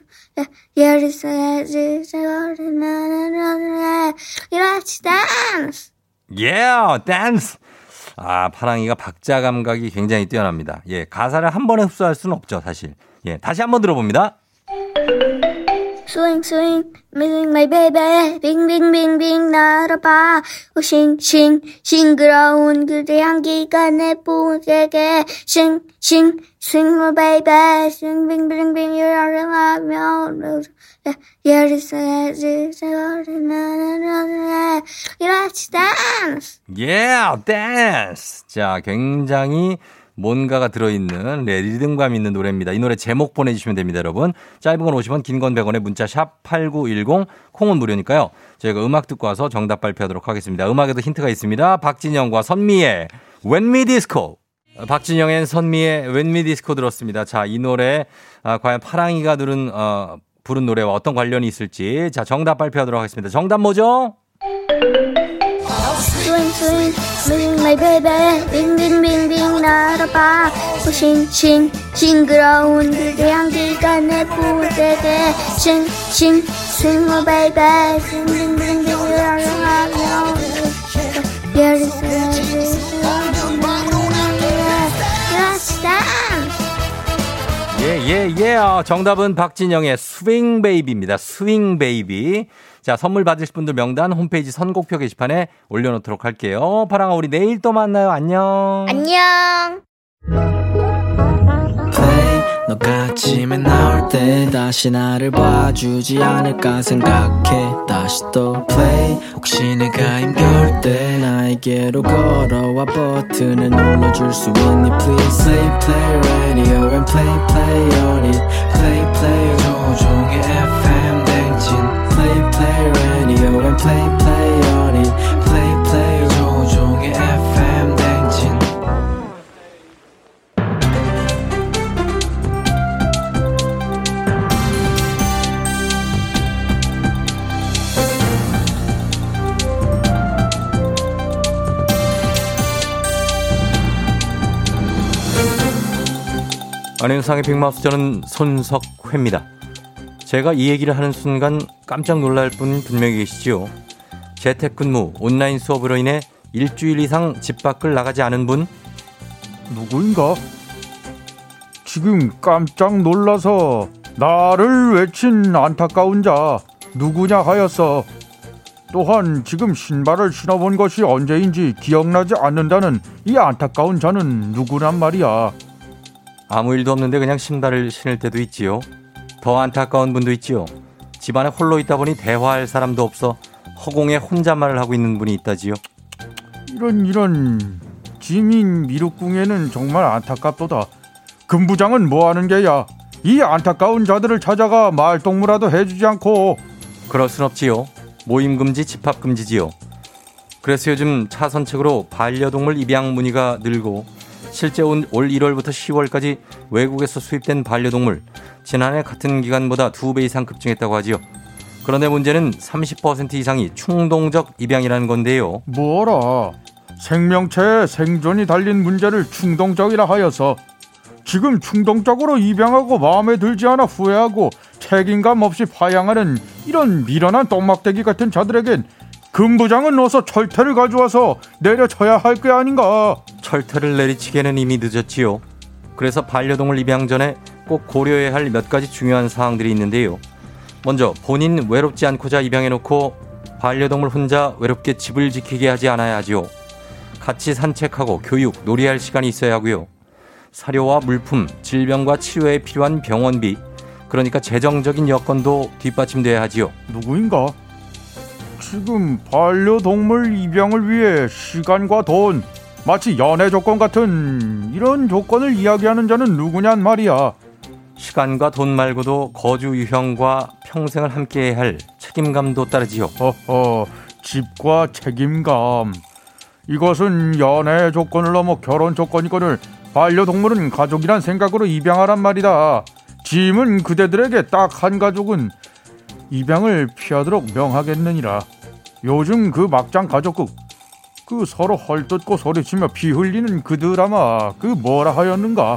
예리서야지, 세월이 나나나나. Let's dance! 예, 댄스. 아, 파랑이가 박자 감각이 굉장히 뛰어납니다. 예, 가사를 한 번에 흡수할 수는 없죠, 사실. 예, 다시 한번 들어봅니다. Swing, swing, swing, my baby. 빙, 빙, 빙, 빙, 날아봐. 오, 싱, 싱, 싱그러운 그대 향기가 내 품에. 싱, 싱, swing, my baby. 싱, 빙, 빙, 빙, 유랑하며. 예리서야지, 세월이 나나나나. Let's dance! 예, 댄스. 자, 굉장히 뭔가가 들어있는 네, 리듬감 있는 노래입니다. 이 노래 제목 보내주시면 됩니다, 여러분. 짧은 건 50원, 긴 건 100원에 문자 샵 8910, 콩은 무료니까요. 저희가 음악 듣고 와서 정답 발표하도록 하겠습니다. 음악에도 힌트가 있습니다. 박진영과 선미의 Disco. 어, 박진영의 선미의 Me Disco 들었습니다. 자, 이 노래 아, 과연 파랑이가 들은 어, 부른 노래와 어떤 관련이 있을지 자 정답 발표하도록 하겠습니다. 정답 뭐죠? Swing my baby. 빙빙빙빙 날아봐. 싱싱, 싱그러운 그대 향기가 내 뿜게. 싱, 싱, swing my baby. 빙빙빙빙 Yes, dance. 예, 예, 예. 어, 정답은 박진영의 Swing Baby입니다. Swing Baby. 자, 선물 받으실 분들 명단 홈페이지 선곡표 게시판에 올려놓도록 할게요. 파랑아, 우리 내일 또 만나요. 안녕. 안녕. 너가 아침에 나올 때 다시 나를 봐주지 않을까 생각해 다시 또 play 혹시 내가 힘겨울 때 나에게로 걸어와 버튼을 눌러줄 수 있니 please play play radio and play play on it play play 조종의 FM and play play it play play 조종의 FM 댕진 안현상의 빅마우스 저는 손석회입니다. 제가 이 얘기를 하는 순간 깜짝 놀랄 분 분명히 계시죠. 재택근무, 온라인 수업으로 인해 일주일 이상 집 밖을 나가지 않은 분, 누구인가? 지금 깜짝 놀라서 나를 외친 안타까운 자 누구냐 하였어. 또한 지금 신발을 신어본 것이 언제인지 기억나지 않는다는 이 안타까운 자는 누구란 말이야. 아무 일도 없는데 그냥 신발을 신을 때도 있지요. 더 안타까운 분도 있지요. 집안에 홀로 있다 보니 대화할 사람도 없어 허공에 혼잣말을 하고 있는 분이 있다지요. 이런 이런 지민 미륵궁에는 정말 안타깝도다. 금부장은 뭐 하는 게야? 이 안타까운 자들을 찾아가 말동무라도 해주지 않고 그럴 순 없지요. 모임 금지, 집합 금지지요. 그래서 요즘 차선책으로 반려동물 입양 문의가 늘고 실제 온- 올 1월부터 10월까지 외국에서 수입된 반려동물 지난해 같은 기간보다 두배 이상 급증했다고 하지요. 그런데 문제는 30% 이상이 충동적 입양이라는 건데요. 뭐라 생명체의 생존이 달린 문제를 충동적이라 하여서 지금 충동적으로 입양하고 마음에 들지 않아 후회하고 책임감 없이 파양하는 이런 미련한 똥막대기 같은 자들에겐 금부장은 어서 철퇴를 가져와서 내려쳐야 할 게 아닌가 철퇴를 내리치기에는 이미 늦었지요. 그래서 반려동물 입양 전에 꼭 고려해야 할 몇 가지 중요한 사항들이 있는데요. 먼저 본인 외롭지 않고자 입양해놓고 반려동물 혼자 외롭게 집을 지키게 하지 않아야 하지요. 같이 산책하고 교육, 놀이할 시간이 있어야 하고요. 사료와 물품, 질병과 치료에 필요한 병원비, 그러니까 재정적인 여건도 뒷받침돼야 하지요. 누구인가 지금 반려동물 입양을 위해 시간과 돈 마치 연애 조건 같은 이런 조건을 이야기하는 자는 누구냔 말이야 시간과 돈 말고도 거주 유형과 평생을 함께해야 할 책임감도 따르지요. 허허, 집과 책임감. 이것은 연애 조건을 넘어 결혼 조건이거늘 반려동물은 가족이란 생각으로 입양하란 말이다. 짐은 그대들에게 딱 한 가족은 입양을 피하도록 명하겠느니라. 요즘 그 막장 가족극 그 서로 헐뜯고 소리치며 피 흘리는 그 드라마 그 뭐라 하였는가?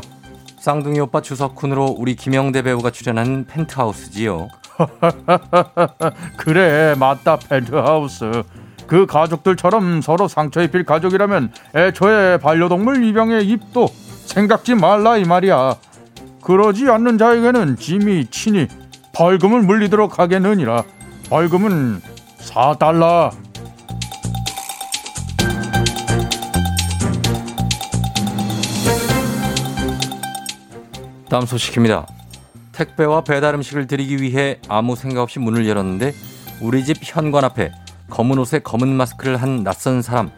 쌍둥이 오빠 주석훈으로 우리 김영대 배우가 출연한 펜트하우스지요. 그래 맞다 펜트하우스 그 가족들처럼 서로 상처 입힐 가족이라면 애초에 반려동물 입양에 입도 생각지 말라 이 말이야 그러지 않는 자에게는 짐이 친히 벌금을 물리도록 하겠느니라 벌금은 4달러 다음 소식입니다. 택배와 배달 음식을 드리기 위해 아무 생각 없이 문을 열었는데 우리 집 현관 앞에 검은 옷에 검은 마스크를 한 낯선 사람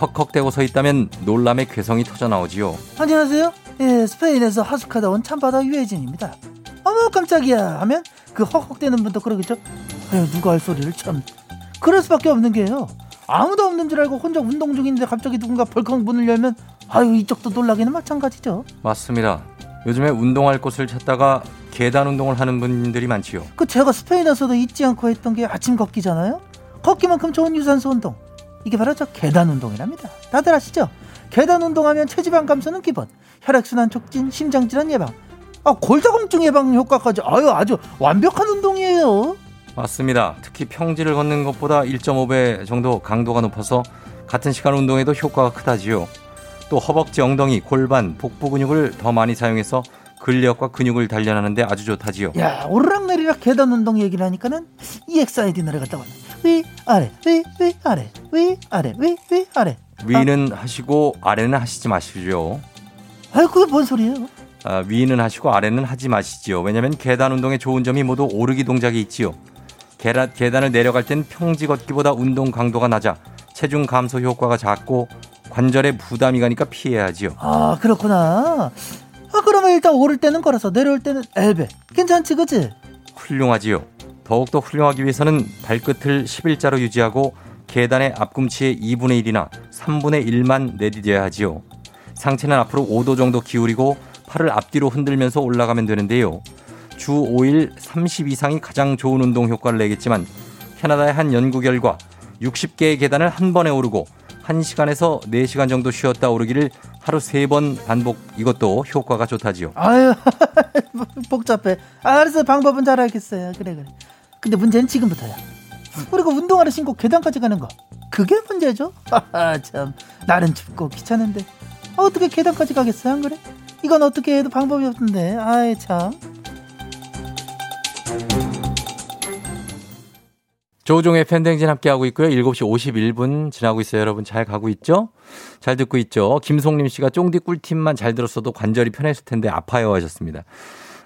헉헉대고 서 있다면 놀람의 괴성이 터져 나오지요. 안녕하세요. 예, 스페인에서 하숙하다 온 참바다 유해진입니다. 어머 깜짝이야 하면 그 헉헉대는 분도 그러겠죠. 아유 누가 할 소리를 참. 그럴 수밖에 없는 게요. 아무도 없는 줄 알고 혼자 운동 중인데 갑자기 누군가 벌컥 문을 열면 아유 이쪽도 놀라기는 마찬가지죠. 맞습니다. 요즘에 운동할 곳을 찾다가 계단 운동을 하는 분들이 많지요. 그 제가 스페인에서도 잊지 않고 했던 게 아침 걷기잖아요. 걷기만큼 좋은 유산소 운동. 이게 바로 저 계단 운동이랍니다. 다들 아시죠? 계단 운동하면 체지방 감소는 기본, 혈액순환 촉진, 심장질환 예방, 아 골다공증 예방 효과까지 아유 아주 완벽한 운동이에요. 맞습니다. 특히 평지를 걷는 것보다 1.5배 정도 강도가 높아서 같은 시간 운동에도 효과가 크다지요. 또 허벅지, 엉덩이, 골반, 복부 근육을 더 많이 사용해서 근력과 근육을 단련하는데 아주 좋다지요. 야 오르락내리락 계단 운동 얘기를 하니까는 EXID 노래가 떠오르네. 위 아래 위 위 아래 위 아래 위 위 아래. 위는 하시고 아래는 하시지 마시죠. 아유 그게 뭔 소리예요? 아, 위는 하시고 아래는 하지 마시지요. 왜냐하면 계단 운동의 좋은 점이 모두 오르기 동작이 있지요. 계단, 계단을 내려갈 땐 평지 걷기보다 운동 강도가 낮아 체중 감소 효과가 작고 관절에 부담이 가니까 피해야지요. 아 그렇구나. 아 그러면 일단 오를 때는 걸어서 내려올 때는 엘베. 괜찮지 그치? 훌륭하지요. 더욱더 훌륭하기 위해서는 발끝을 11자로 유지하고 계단의 앞꿈치의 2분의 1이나 3분의 1만 내디뎌야 하지요. 상체는 앞으로 5도 정도 기울이고 팔을 앞뒤로 흔들면서 올라가면 되는데요. 주 5일 30 이상이 가장 좋은 운동 효과를 내겠지만 캐나다의 한 연구 결과 60개의 계단을 한 번에 오르고 1시간에서 4시간 정도 쉬었다 오르기를 하루 3번 반복 이것도 효과가 좋다지요. 아유 복잡해. 아, 알았어 방법은 잘 알겠어요. 그래 그래. 근데 문제는 지금부터야. 우리가 운동화를 신고 계단까지 가는 거 그게 문제죠. 하하 참 날은 춥고 귀찮은데 아, 어떻게 계단까지 가겠어요? 안 그래? 이건 어떻게 해도 방법이 없는데 아이 참. 조종의 팬댕진 함께하고 있고요. 7시 51분 지나고 있어요. 여러분 잘 가고 있죠? 잘 듣고 있죠? 김송림 씨가 쫑디 꿀팁만 잘 들었어도 관절이 편했을 텐데 아파요 하셨습니다.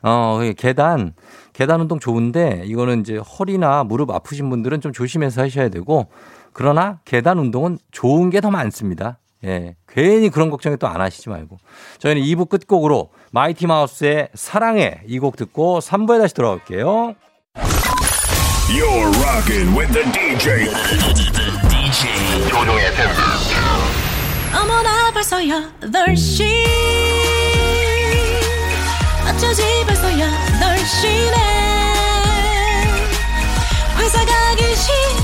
어, 계단, 계단 운동 좋은데 이거는 이제 허리나 무릎 아프신 분들은 좀 조심해서 하셔야 되고 그러나 계단 운동은 좋은 게 더 많습니다. 예. 괜히 그런 걱정에 또 안 하시지 말고. 저희는 2부 끝곡으로 마이티 마우스의 사랑해 이 곡 듣고 3부에 다시 돌아올게요. You're rocking with the DJ. DJ 조종의 FM. 어머나 벌써 8시 어쩌지 벌써 8시네 회사 가기 싫은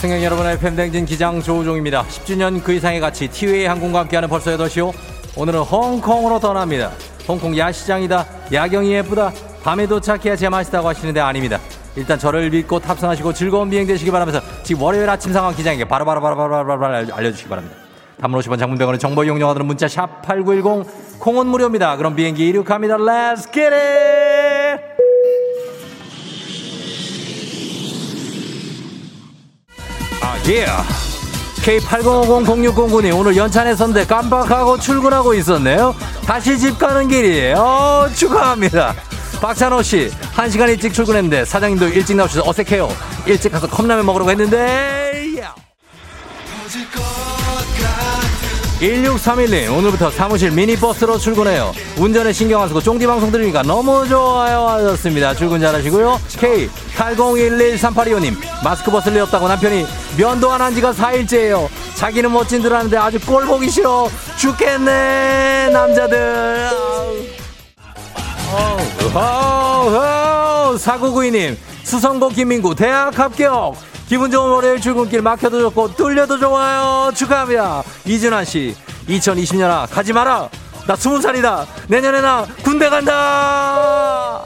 승객 여러분의 팬댕진 기장 조우종입니다. 10주년 그 이상의 가치 티웨이 항공과 함께하는 벌써 8시오. 오늘은 홍콩으로 떠납니다. 홍콩 야시장이다. 야경이 예쁘다. 밤에 도착해야 제맛이다고 하시는데 아닙니다. 일단 저를 믿고 탑승하시고 즐거운 비행 되시기 바라면서 지금 월요일 아침 상황 기장에게 바로바로바로바로바로 알려주시기 바랍니다. 단문 50원 장문병원의 정보 이용료들은 문자 샵 8910 콩은 무료입니다. 그럼 비행기 이륙합니다. Let's! 아, 예. K80500609님 오늘 연찬에 선대 깜빡하고 출근하고 있었네요. 다시 집 가는 길이에요. 축하합니다. 박찬호 씨, 한 시간 일찍 출근했는데 사장님도 일찍 나오셔서 어색해요. 일찍 가서 컵라면 먹으러 갔는데. 1631님 오늘부터 사무실 미니버스로 출근해요. 운전에 신경 안 쓰고 쫑디 방송 들으니까 너무 좋아요 하셨습니다. 출근 잘하시고요. K80113825님 마스크 벗을 리 없다고 남편이 면도 안 한 지가 4일째예요. 자기는 멋진 줄 아는데 아주 꼴 보기 싫어 죽겠네 남자들. 사구구이님 수성고 김민구 대학 합격 기분 좋은 월요일 출근길 막혀도 좋고 뚫려도 좋아요 축하합니다 이준환 씨 2020년아 가지 마라 나 스무 살이다 내년에 나 군대 간다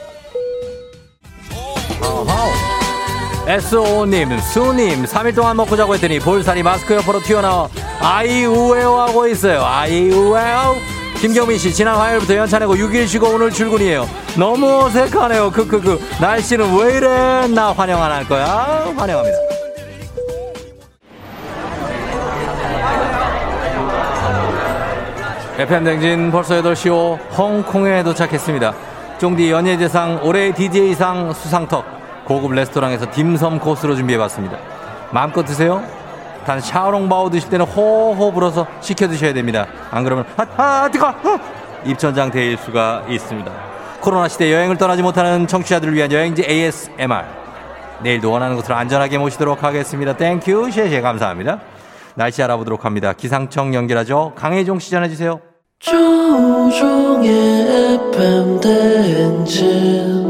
SO님, 수님, 3일 동안 먹고 자고 했더니 볼살이 마스크 옆으로 튀어나와 아이우에오 하고 있어요. 아이우에오. 김경민 씨, 지난 화요일부터 연차 내고 6일 쉬고 오늘 출근이에요. 너무 어색하네요. 크크크. 날씨는 왜 이래? 나 환영 안 할 거야? 환영합니다. FM댕진 벌써 8시오 홍콩에 도착했습니다. 쫑디 연예대상 올해 DJ상 수상턱 고급 레스토랑에서 딤섬 코스로 준비해봤습니다. 마음껏 드세요. 단 샤오롱바오 드실 때는 호호 불어서 식혀 드셔야 됩니다. 안 그러면 아, 아 뜨거 어! 입천장 데일 수가 있습니다. 코로나 시대 여행을 떠나지 못하는 청취자들을 위한 여행지 ASMR. 내일도 원하는 곳으로 안전하게 모시도록 하겠습니다. Thank you 谢谢 감사합니다. 날씨 알아보도록 합니다. 기상청 연결하죠. 강혜종 씨 전해 주세요. 조종의 FM 대행진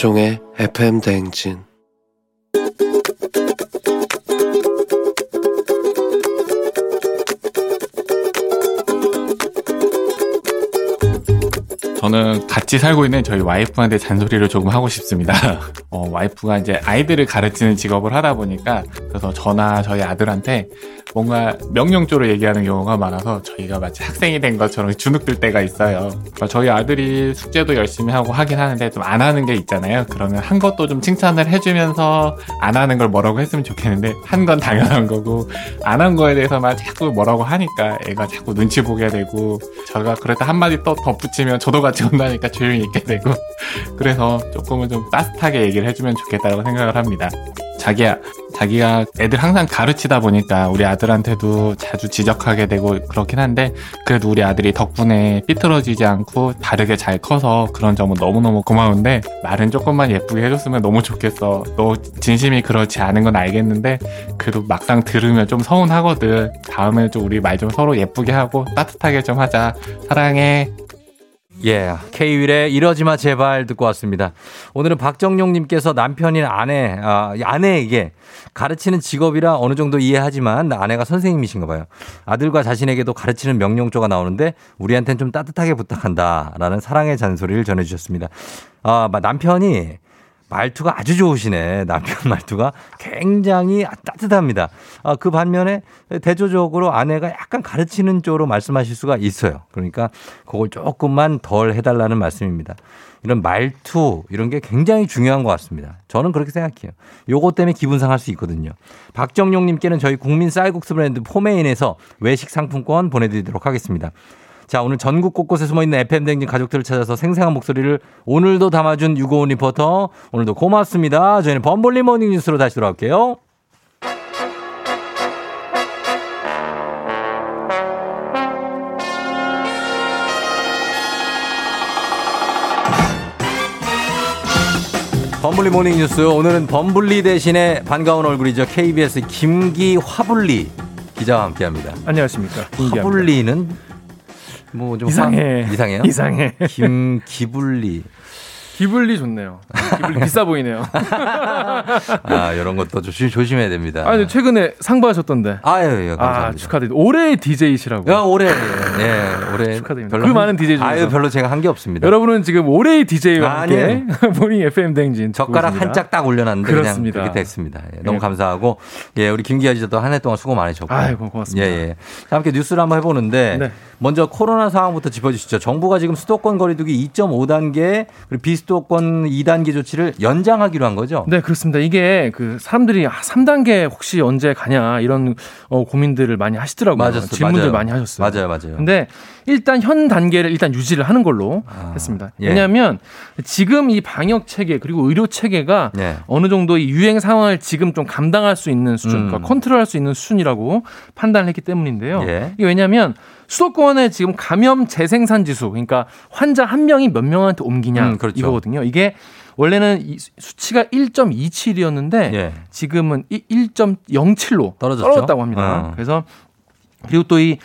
조종의 FM 대행진 저는 같이 살고 있는 저희 와이프한테 잔소리를 조금 하고 싶습니다. 어, 와이프가 이제 아이들을 가르치는 직업을 하다 보니까 그래서 저나 저희 아들한테 뭔가 명령조로 얘기하는 경우가 많아서 저희가 마치 학생이 된 것처럼 주눅들 때가 있어요. 그러니까 저희 아들이 숙제도 열심히 하고 하긴 하는데 좀 안 하는 게 있잖아요. 그러면 한 것도 좀 칭찬을 해주면서 안 하는 걸 뭐라고 했으면 좋겠는데 한 건 당연한 거고 안 한 거에 대해서만 자꾸 뭐라고 하니까 애가 자꾸 눈치 보게 되고 제가 그랬다 한마디 또 덧붙이면 저도 같이 온다니까 조용히 있게 되고 그래서 조금은 좀 따뜻하게 얘기를 해주면 좋겠다고 생각을 합니다. 자기야, 자기가 애들 항상 가르치다 보니까 우리 아들 한테도 자주 지적하게 되고 그렇긴 한데 그래도 우리 아들이 덕분에 삐뚤어지지 않고 다르게 잘 커서 그런 점은 너무너무 고마운데 말은 조금만 예쁘게 해줬으면 너무 좋겠어. 너 진심이 그렇지 않은 건 알겠는데 그래도 막상 들으면 좀 서운하거든. 다음에 좀 우리 말 좀 서로 예쁘게 하고 따뜻하게 좀 하자. 사랑해. 예, K-윌의 이러지마 제발 듣고 왔습니다. 오늘은 박정용님께서 남편인 아내, 아, 아내에게 가르치는 직업이라 어느 정도 이해하지만 아내가 선생님이신가 봐요. 아들과 자신에게도 가르치는 명령조가 나오는데 우리한테는 좀 따뜻하게 부탁한다 라는 사랑의 잔소리를 전해주셨습니다. 아, 남편이 말투가 아주 좋으시네. 남편 말투가 굉장히 따뜻합니다. 아, 그 반면에 대조적으로 아내가 약간 가르치는 쪽으로 말씀하실 수가 있어요. 그러니까 그걸 조금만 덜 해달라는 말씀입니다. 이런 말투 이런 게 굉장히 중요한 것 같습니다. 저는 그렇게 생각해요. 요거 때문에 기분 상할 수 있거든요. 박정용님께는 저희 국민 쌀국수 브랜드 포메인에서 외식 상품권 보내드리도록 하겠습니다. 자, 오늘 전국 곳곳에 숨어 있는 FM 댕진 가족들을 찾아서 생생한 목소리를 오늘도 담아준 유고온 리포터. 오늘도 고맙습니다. 저희는 범블리 모닝 뉴스로 다시 돌아올게요. 범블리 모닝 뉴스. 오늘은 범블리 대신에 반가운 얼굴이죠. KBS 김기화불리 기자와 함께 합니다. 안녕하십니까. 화불리는 뭐 좀 이상해. 이상해요? 이상해. 김 기불리. 기분리 좋네요. 기분리 비싸 보이네요. 아, 이런 것도 조심, 조심해야 됩니다. 아니, 최근에 상 받으셨던데. 아유, 예, 감사합니다. 아, 축하드립니다. 올해의 DJ시라고. 야, 올해. 예, 올해. 축하드립니다. 그 많은 DJ 중에서. 아유, 별로 제가 한 게 없습니다. 여러분은 지금 올해의 DJ와 아, 함께 모닝 FM 대행진. 젓가락 한 짝 딱 올려놨는데 그렇습니다. 그냥 그렇게 됐습니다. 예, 너무 감사하고 예 우리 김기화 기자도 한 해 동안 수고 많으셨고 아이고 고맙습니다. 예, 예. 자, 함께 뉴스를 한번 해보는데 네. 먼저 코로나 상황부터 짚어주시죠. 정부가 지금 수도권 거리두기 2.5단계 그리고 비수도권 2단계 조치를 연장하기로 한 거죠. 네, 그렇습니다. 이게 그 사람들이 아, 3단계 혹시 언제 가냐 이런 어, 고민들을 많이 하시더라고요. 맞았어요. 질문들 맞아요. 많이 하셨어요. 맞아요, 맞아요. 근데 일단 현 단계를 일단 유지를 하는 걸로 했습니다. 예. 왜냐하면 지금 이 방역 체계 그리고 의료 체계가 예. 어느 정도 이 유행 상황을 지금 좀 감당할 수 있는 수준, 음. 그러니까 컨트롤할 수 있는 수준이라고 판단을 했기 때문인데요. 예. 이게 왜냐하면 수도권의 지금 감염 재생산 지수, 그러니까 환자 한 명이 몇 명한테 옮기냐 음, 그렇죠. 이거거든요. 이게 원래는 이 수치가 1.27이었는데 예. 지금은 1.07로 떨어졌죠? 떨어졌다고 합니다. 어. 그래서 그리고 또 이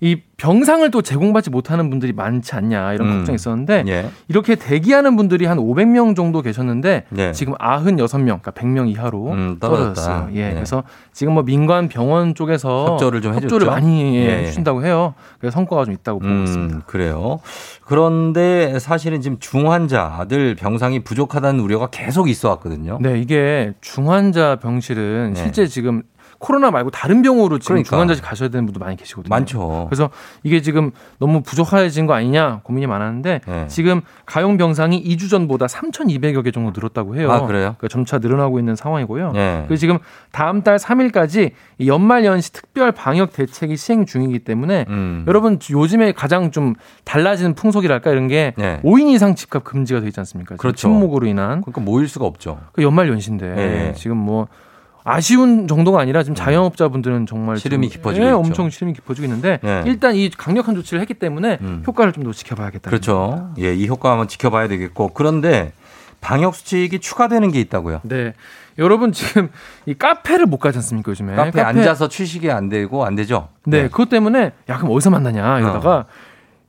이 병상을 또 제공받지 못하는 분들이 많지 않냐 이런 음. 걱정이 있었는데 예. 이렇게 대기하는 분들이 한 500명 정도 계셨는데 네. 지금 96명, 그러니까 100명 이하로 음. 떨어졌어요. 예, 네. 그래서 지금 뭐 민간 병원 쪽에서 협조를 좀 해줬죠? 많이 예, 예. 해준다고 해요. 그래서 성과가 좀 있다고 보고 있습니다. 음, 그래요. 그런데 사실은 지금 중환자들 병상이 부족하다는 우려가 계속 있어 왔거든요. 네, 이게 중환자 병실은 네. 실제 지금 코로나 말고 다른 병으로 지금 그러니까. 중환자실 가셔야 되는 분도 많이 계시거든요. 많죠. 그래서 이게 지금 너무 부족해진 거 아니냐 고민이 많았는데 네. 지금 가용 병상이 2주 전보다 3,200여 개 정도 늘었다고 해요. 아, 그래요? 그러니까 점차 늘어나고 있는 상황이고요. 네. 그리고 지금 다음 달 3일까지 연말 연시 특별 방역 대책이 시행 중이기 때문에 음. 여러분 요즘에 가장 좀 달라지는 풍속이랄까 이런 게 네. 5인 이상 집합 금지가 돼 있지 않습니까? 그렇죠. 침묵으로 인한 그러니까 모일 수가 없죠. 그 연말 연시인데 네. 지금 뭐 아쉬운 정도가 아니라 지금 자영업자분들은 정말 시름이 깊어지고 예, 있죠. 엄청 시름이 깊어지고 있는데 네. 일단 이 강력한 조치를 했기 때문에 음. 효과를 좀 더 지켜봐야겠다. 그렇죠. 예, 이 효과 한번 지켜봐야 되겠고 그런데 방역 수칙이 추가되는 게 있다고요. 네. 여러분 지금 이 카페를 못 가지 않습니까 요즘에? 카페 앉아서 취식이 안 되고 안 되죠. 네, 그것 때문에 야 그럼 어디서 만나냐 이러다가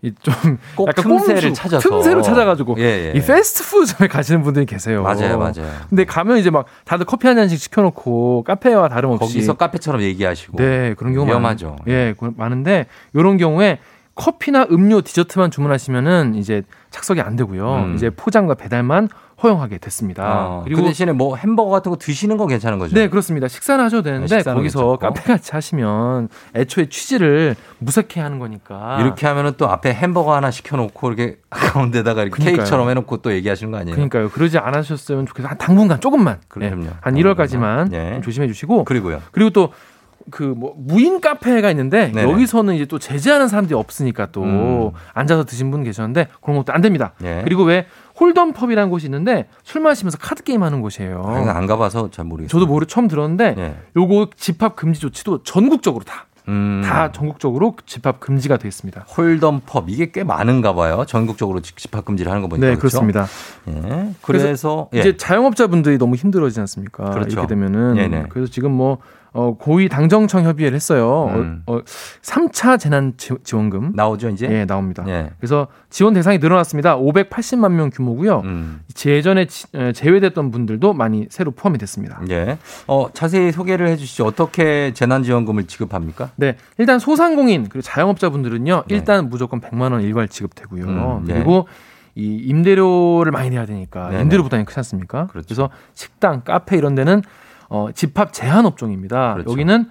이좀꼭 약간 틈새를 꼼수, 찾아서. 틈새를 찾아가지고 예, 예. 이 패스트푸드점에 가시는 분들이 계세요. 맞아요, 맞아요. 근데 가면 이제 막 다들 커피 한 잔씩 시켜놓고 카페와 다름없이 거기서 카페처럼 얘기하시고. 네 그런 경우 위험하죠. 많, 예 그- 많은데 이런 경우에 커피나 음료, 디저트만 주문하시면은 이제 착석이 안 되고요. 음. 이제 포장과 배달만 허용하게 됐습니다. 어, 그 대신에 뭐 햄버거 같은 거 드시는 건 괜찮은 거죠. 네, 그렇습니다. 식사는 하셔도 되는데 네, 거기서 괜찮고. 카페 같이 하시면 애초에 취지를 무색해 하는 거니까. 이렇게 하면은 또 앞에 햄버거 하나 시켜놓고 이렇게 가운데다가 이렇게 그러니까요. 케이크처럼 해놓고 또 얘기하시는 거 아니에요? 그러니까요. 그러지 않으셨으면 좋겠어요. 한 당분간 조금만. 그럼요. 예, 한 1월까지만 예. 좀 조심해 주시고. 그리고요. 그리고 또 그뭐 무인 카페가 있는데 네네. 여기서는 이제 또 제재하는 사람들이 없으니까 또 음. 앉아서 드신 분 계셨는데 그런 것도 안 됩니다. 예. 그리고 왜 홀덤펍이라는 곳이 있는데 술 마시면서 카드 게임 하는 곳이에요. 아, 이거 안 가봐서 잘 모르겠어요. 저도 모르 처음 들었는데 예. 요거 집합 금지 조치도 전국적으로 다. 음. 다 전국적으로 집합 금지가 되어 있습니다. 홀덤펍 이게 꽤 많은가 봐요. 전국적으로 집- 집합 금지를 하는 거 보니까 네, 그렇죠? 그렇습니다. 예. 그래서, 예. 이제 자영업자분들이 너무 힘들어지지 않습니까? 그렇죠. 이렇게 되면은 네네. 그래서 지금 뭐 어, 고위 당정청 협의회를 했어요. 음. 어, 어, 3차 재난 지- 지원금 나오죠 이제. 예, 나옵니다. 예. 그래서 지원 대상이 늘어났습니다. 580만 명 규모고요. 음. 예전에 지- 에, 제외됐던 분들도 많이 새로 포함이 됐습니다. 예. 어, 자세히 소개를 해 주시죠. 어떻게 재난 지원금을 지급합니까? 네, 일단 소상공인 그리고 자영업자분들은요, 일단 무조건 100만 원 일괄 지급되고요. 네. 음, 네. 그리고 이 임대료를 많이 내야 되니까 네네. 임대료 부담이 크지 않습니까? 그렇죠. 그래서 식당, 카페 이런 데는 어, 집합 제한 업종입니다. 그렇죠. 여기는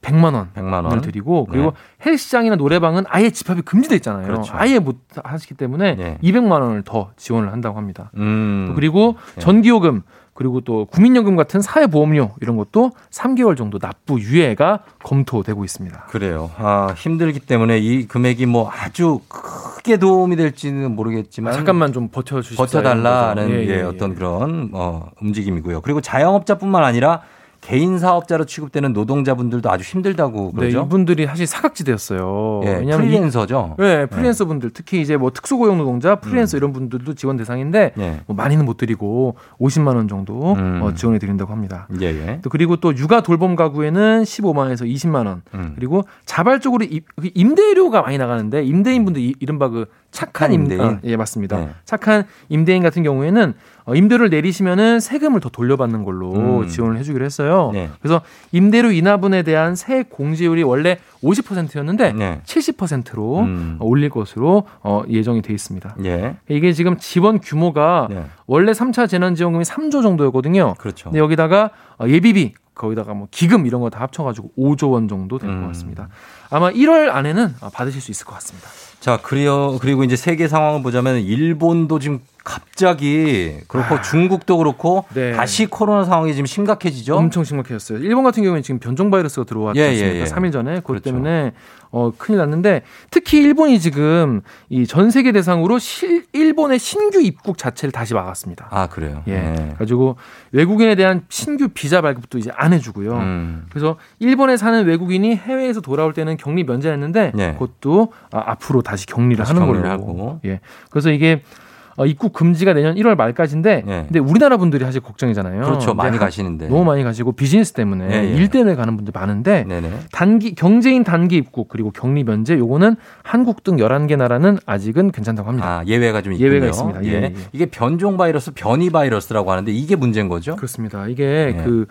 100만 원. 100만 을 원. 드리고 네. 그리고 헬스장이나 노래방은 아예 집합이 금지돼 있잖아요. 그렇죠. 아예 못 하시기 때문에 네. 200만 원을 더 지원을 한다고 합니다. 음. 그리고 네. 전기요금 그리고 또 국민연금 같은 사회보험료 이런 것도 3개월 정도 납부 유예가 검토되고 있습니다. 그래요. 아, 힘들기 때문에 이 금액이 뭐 아주 크게 도움이 될지는 모르겠지만 아, 잠깐만 좀 버텨주십시오. 버텨달라는 이런 거죠. 예, 어떤 그런 어, 움직임이고요. 그리고 자영업자뿐만 아니라 개인 사업자로 취급되는 노동자분들도 아주 힘들다고 네, 그러죠. 이분들이 사실 사각지대였어요. 예, 왜냐하면 이- 프리랜서죠. 네, 프리랜서 분들 특히 이제 뭐 특수고용 노동자, 음. 프리랜서 이런 분들도 지원 대상인데 예. 뭐 많이는 못 드리고 50만 원 정도 음. 어, 지원해 드린다고 합니다. 예, 예. 또 그리고 또 육아 돌봄 가구에는 15만 원에서 20만 원. 음. 그리고 자발적으로 임- 그 임대료가 많이 나가는데 임대인분들 이- 이른바 그 착한 임 임대인? 아, 예, 맞습니다. 네. 착한 임대인 같은 경우에는 어, 임대료를 내리시면은 세금을 더 돌려받는 걸로 음. 지원을 해주기로 했어요. 네. 그래서 임대료 인하분에 대한 세액 공제율이 원래 50%였는데 네. 70%로 음. 올릴 것으로 어, 예정이 돼 있습니다. 예. 이게 지금 지원 규모가 네. 원래 3차 재난지원금이 3조 정도였거든요. 그렇죠. 근데 여기다가 어, 예비비 거기다가 뭐 기금 이런 거 다 합쳐가지고 5조 원 정도 될것 음. 같습니다. 아마 1월 안에는 아, 받으실 수 있을 것 같습니다. 자, 그리고 그리고 이제 세계 상황을 보자면 일본도 지금 갑자기 그렇고 중국도 그렇고 아. 네. 다시 코로나 상황이 지금 심각해지죠. 엄청 심각해졌어요. 일본 같은 경우에는 지금 변종 바이러스가 들어왔지 예, 않습니까? 예, 예. 3일 전에 그것 그렇죠. 때문에 어 큰일 났는데 특히 일본이 지금 이 전 세계 대상으로 실, 일본의 신규 입국 자체를 다시 막았습니다. 아, 그래요. 예. 네. 가지고 외국인에 대한 신규 비자 발급도 이제 안 해주고요. 음. 그래서 일본에 사는 외국인이 해외에서 돌아올 때는 격리 면제했는데 네. 그것도 아, 앞으로 다시 격리를 다시 하는 걸로. 하고. 예. 그래서 이게 어, 입국 금지가 내년 1월 말까지인데 네. 근데 우리나라 분들이 사실 걱정이잖아요. 그렇죠. 많이 하- 가시는데. 너무 많이 가시고 비즈니스 때문에 예, 예. 일 때문에 가는 분들 많은데 네네. 단기 경제인 단기 입국 그리고 격리 면제 요거는 한국 등 11개 나라는 아직은 괜찮다고 합니다. 아, 예외가 좀 있군요. 예외가 있습니다. 예, 예. 예. 이게 변종 바이러스, 변이 바이러스라고 하는데 이게 문제인 거죠? 그렇습니다. 이게 네. 그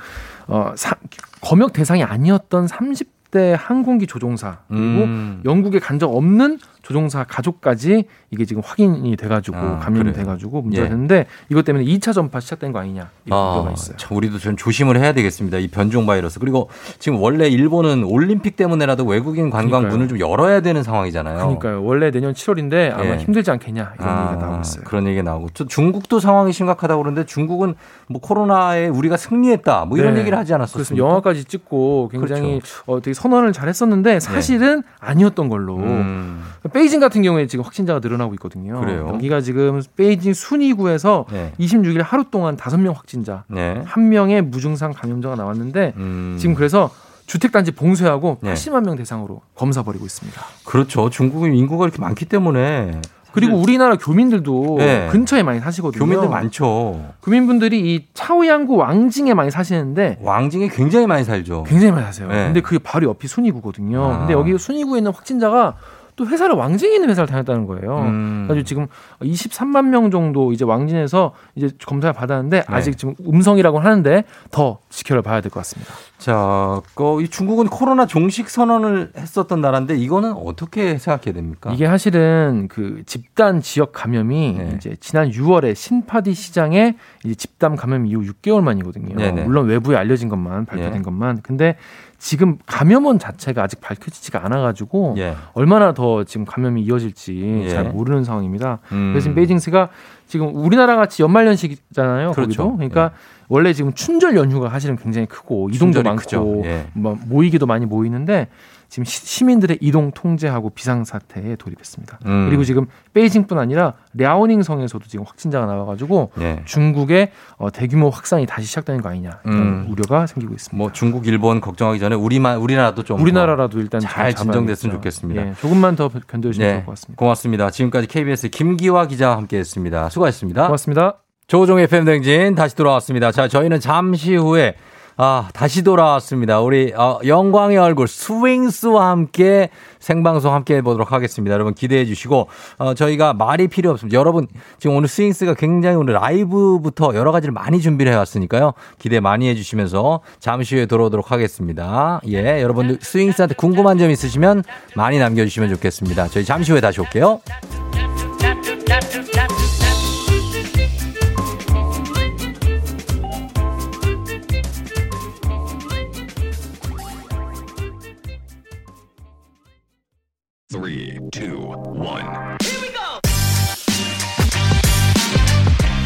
어, 사- 검역 대상이 아니었던 30대 항공기 조종사 그리고 음. 영국에 간 적 없는 조종사 가족까지 이게 지금 확인이 돼가지고 아, 감염이 그래요? 돼가지고 문제가 예. 됐는데 이것 때문에 2차 전파 시작된 거 아니냐 이런 우려가 있어요. 참 우리도 좀 조심을 해야 되겠습니다. 이 변종 바이러스. 그리고 지금 원래 일본은 올림픽 때문에라도 외국인 관광 그러니까요. 문을 좀 열어야 되는 상황이잖아요. 그러니까요. 원래 내년 7월인데 아마 예. 힘들지 않겠냐 이런 아, 얘기가 나오고 있어요. 그런 얘기 나오고 또 중국도 상황이 심각하다고 그러는데 중국은 뭐 코로나에 우리가 승리했다 뭐 이런 네. 얘기를 하지 않았었습니까? 영화까지 찍고 굉장히 그렇죠. 어, 되게 선언을 잘했었는데 사실은 아니었던 걸로. 음, 베이징 같은 경우에 지금 확진자가 늘어나고 있거든요. 그래요? 여기가 지금 베이징 순위구에서 네. 26일 하루 동안 5명 확진자, 네. 한 명의 무증상 감염자가 나왔는데 음, 지금 그래서 주택단지 봉쇄하고 네. 80만 명 대상으로 검사 벌이고 있습니다. 그렇죠. 중국은 인구가 이렇게 많기 때문에 그리고 우리나라 교민들도 네. 근처에 많이 사시거든요. 교민들 많죠. 교민분들이 이 차오양구 왕징에 많이 사시는데 왕징에 굉장히 많이 살죠. 굉장히 많이 사세요. 네. 근데 그 바로 옆이 순위구거든요. 아. 근데 여기 순위구에 있는 확진자가 또 회사를 왕징에 있는 회사를 다녔다는 거예요. 음. 그래서 지금 23만 명 정도 이제 왕진에서 이제 검사를 받았는데 네. 아직 지금 음성이라고 하는데 더 지켜봐야 될 것 같습니다. 자, 그, 이 중국은 코로나 종식 선언을 했었던 나라인데 이거는 어떻게 생각해야 됩니까? 이게 사실은 그 집단 지역 감염이 네. 이제 지난 6월에 신파디 시장에 이제 집단 감염 이후 6개월 만이거든요. 네네. 물론 외부에 알려진 것만 발표된 예. 것만. 근데 지금 감염원 자체가 아직 밝혀지지가 않아가지고 예. 얼마나 더 지금 감염이 이어질지 예. 잘 모르는 상황입니다. 음. 그래서 지금 베이징스가 지금 우리나라 같이 연말 연식이잖아요. 그렇죠. 거기도. 그러니까 원래 지금 춘절 연휴가 사실은 굉장히 크고 이동도 많고. 예. 뭐 모이기도 많이 모이는데 지금 시- 시민들의 이동 통제하고 비상 사태에 돌입했습니다. 음. 그리고 지금 베이징뿐 아니라 랴오닝 성에서도 지금 확진자가 나와가지고 예. 중국의 어, 대규모 확산이 다시 시작되는 거 아니냐 이런 음. 우려가 생기고 있습니다. 뭐 중국, 일본 걱정하기 전에 우리만 우리나라도 좀 우리나라라도 일단 잘. 진정됐으면 좋겠습니다. 예, 조금만 더 견뎌주시면 네, 좋을 것 같습니다. 고맙습니다. 지금까지 KBS 김기화 기자와 함께했습니다. 수고하셨습니다. 고맙습니다. 조종의 팬댕진 다시 돌아왔습니다. 자, 저희는 잠시 후에 아, 다시 돌아왔습니다. 우리 어, 영광의 얼굴 스윙스와 함께 생방송 함께 해보도록 하겠습니다. 여러분 기대해 주시고 어, 저희가 말이 필요 없습니다. 여러분 지금 오늘 스윙스가 굉장히 오늘 라이브부터 여러 가지를 많이 준비를 해왔으니까요. 기대 많이 해주시면서 잠시 후에 돌아오도록 하겠습니다. 예, 여러분들 스윙스한테 궁금한 점 있으시면 많이 남겨주시면 좋겠습니다. 저희 잠시 후에 다시 올게요.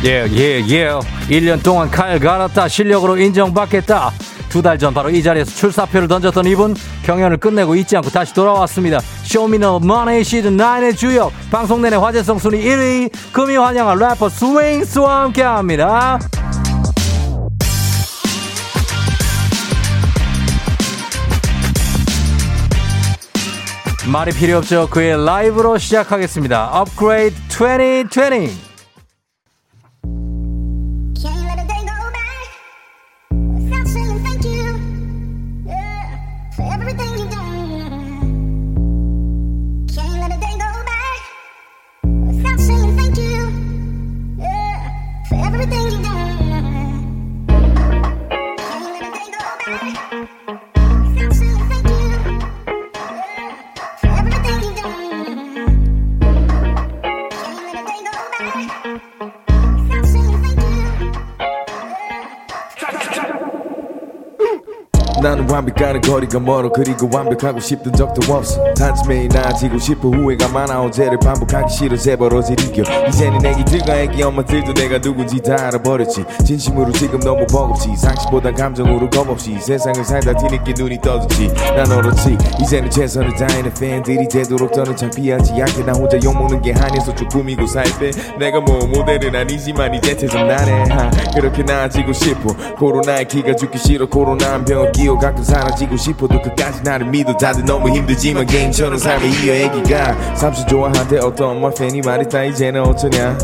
예, 예, 예. 1년 동안 칼 갈았다. 실력으로 인정받겠다. 두 달 전 바로 이 자리에서 출사표를 던졌던 이분 경연을 끝내고 잊지 않고 다시 돌아왔습니다. 쇼미더머니 시즌 9의 주역 방송 내내 화제성 순위 1위 금의환향한 래퍼 스윙스와 함께합니다. 말이 필요 없죠. 그의 라이브로 시작하겠습니다. 업그레이드 2020. 나는 완벽한 거리가 멀어 그리고 완벽하고 싶던 적도 없어. 단지 매일 나아지고 싶어 후회가 많아 어제를 반복하기 싫어 제발 어제 이겨. 이제는 애기들과 애기 엄마들도 내가 누군지 다 알아버렸지. 진심으로 지금 너무 버겁지. 상식보단 감정으로 겁없이 세상을 살다 뒤늦게 눈이 떠졌지. 난 얼었지. 이제는 최선을 다하는 팬들이 되도록 더는 창피하지 않게. 나 혼자 욕먹는 게 한해서 쭉 꾸미고 살빼 내가 뭐 모델은 아니지만 이제 태생나네 하, 그렇게 나아지고 싶어. 코로나에 기가 죽기 싫어. 코로나 한 병을 끼워 가끔 사라지고 싶어도 끝까지 나를 믿어. 다들 너무 힘들지만 게임처럼 삶을 이어 애기가 삼촌 좋아한대 어떤 엄마 팬이 말했다 이제는 어쩌냐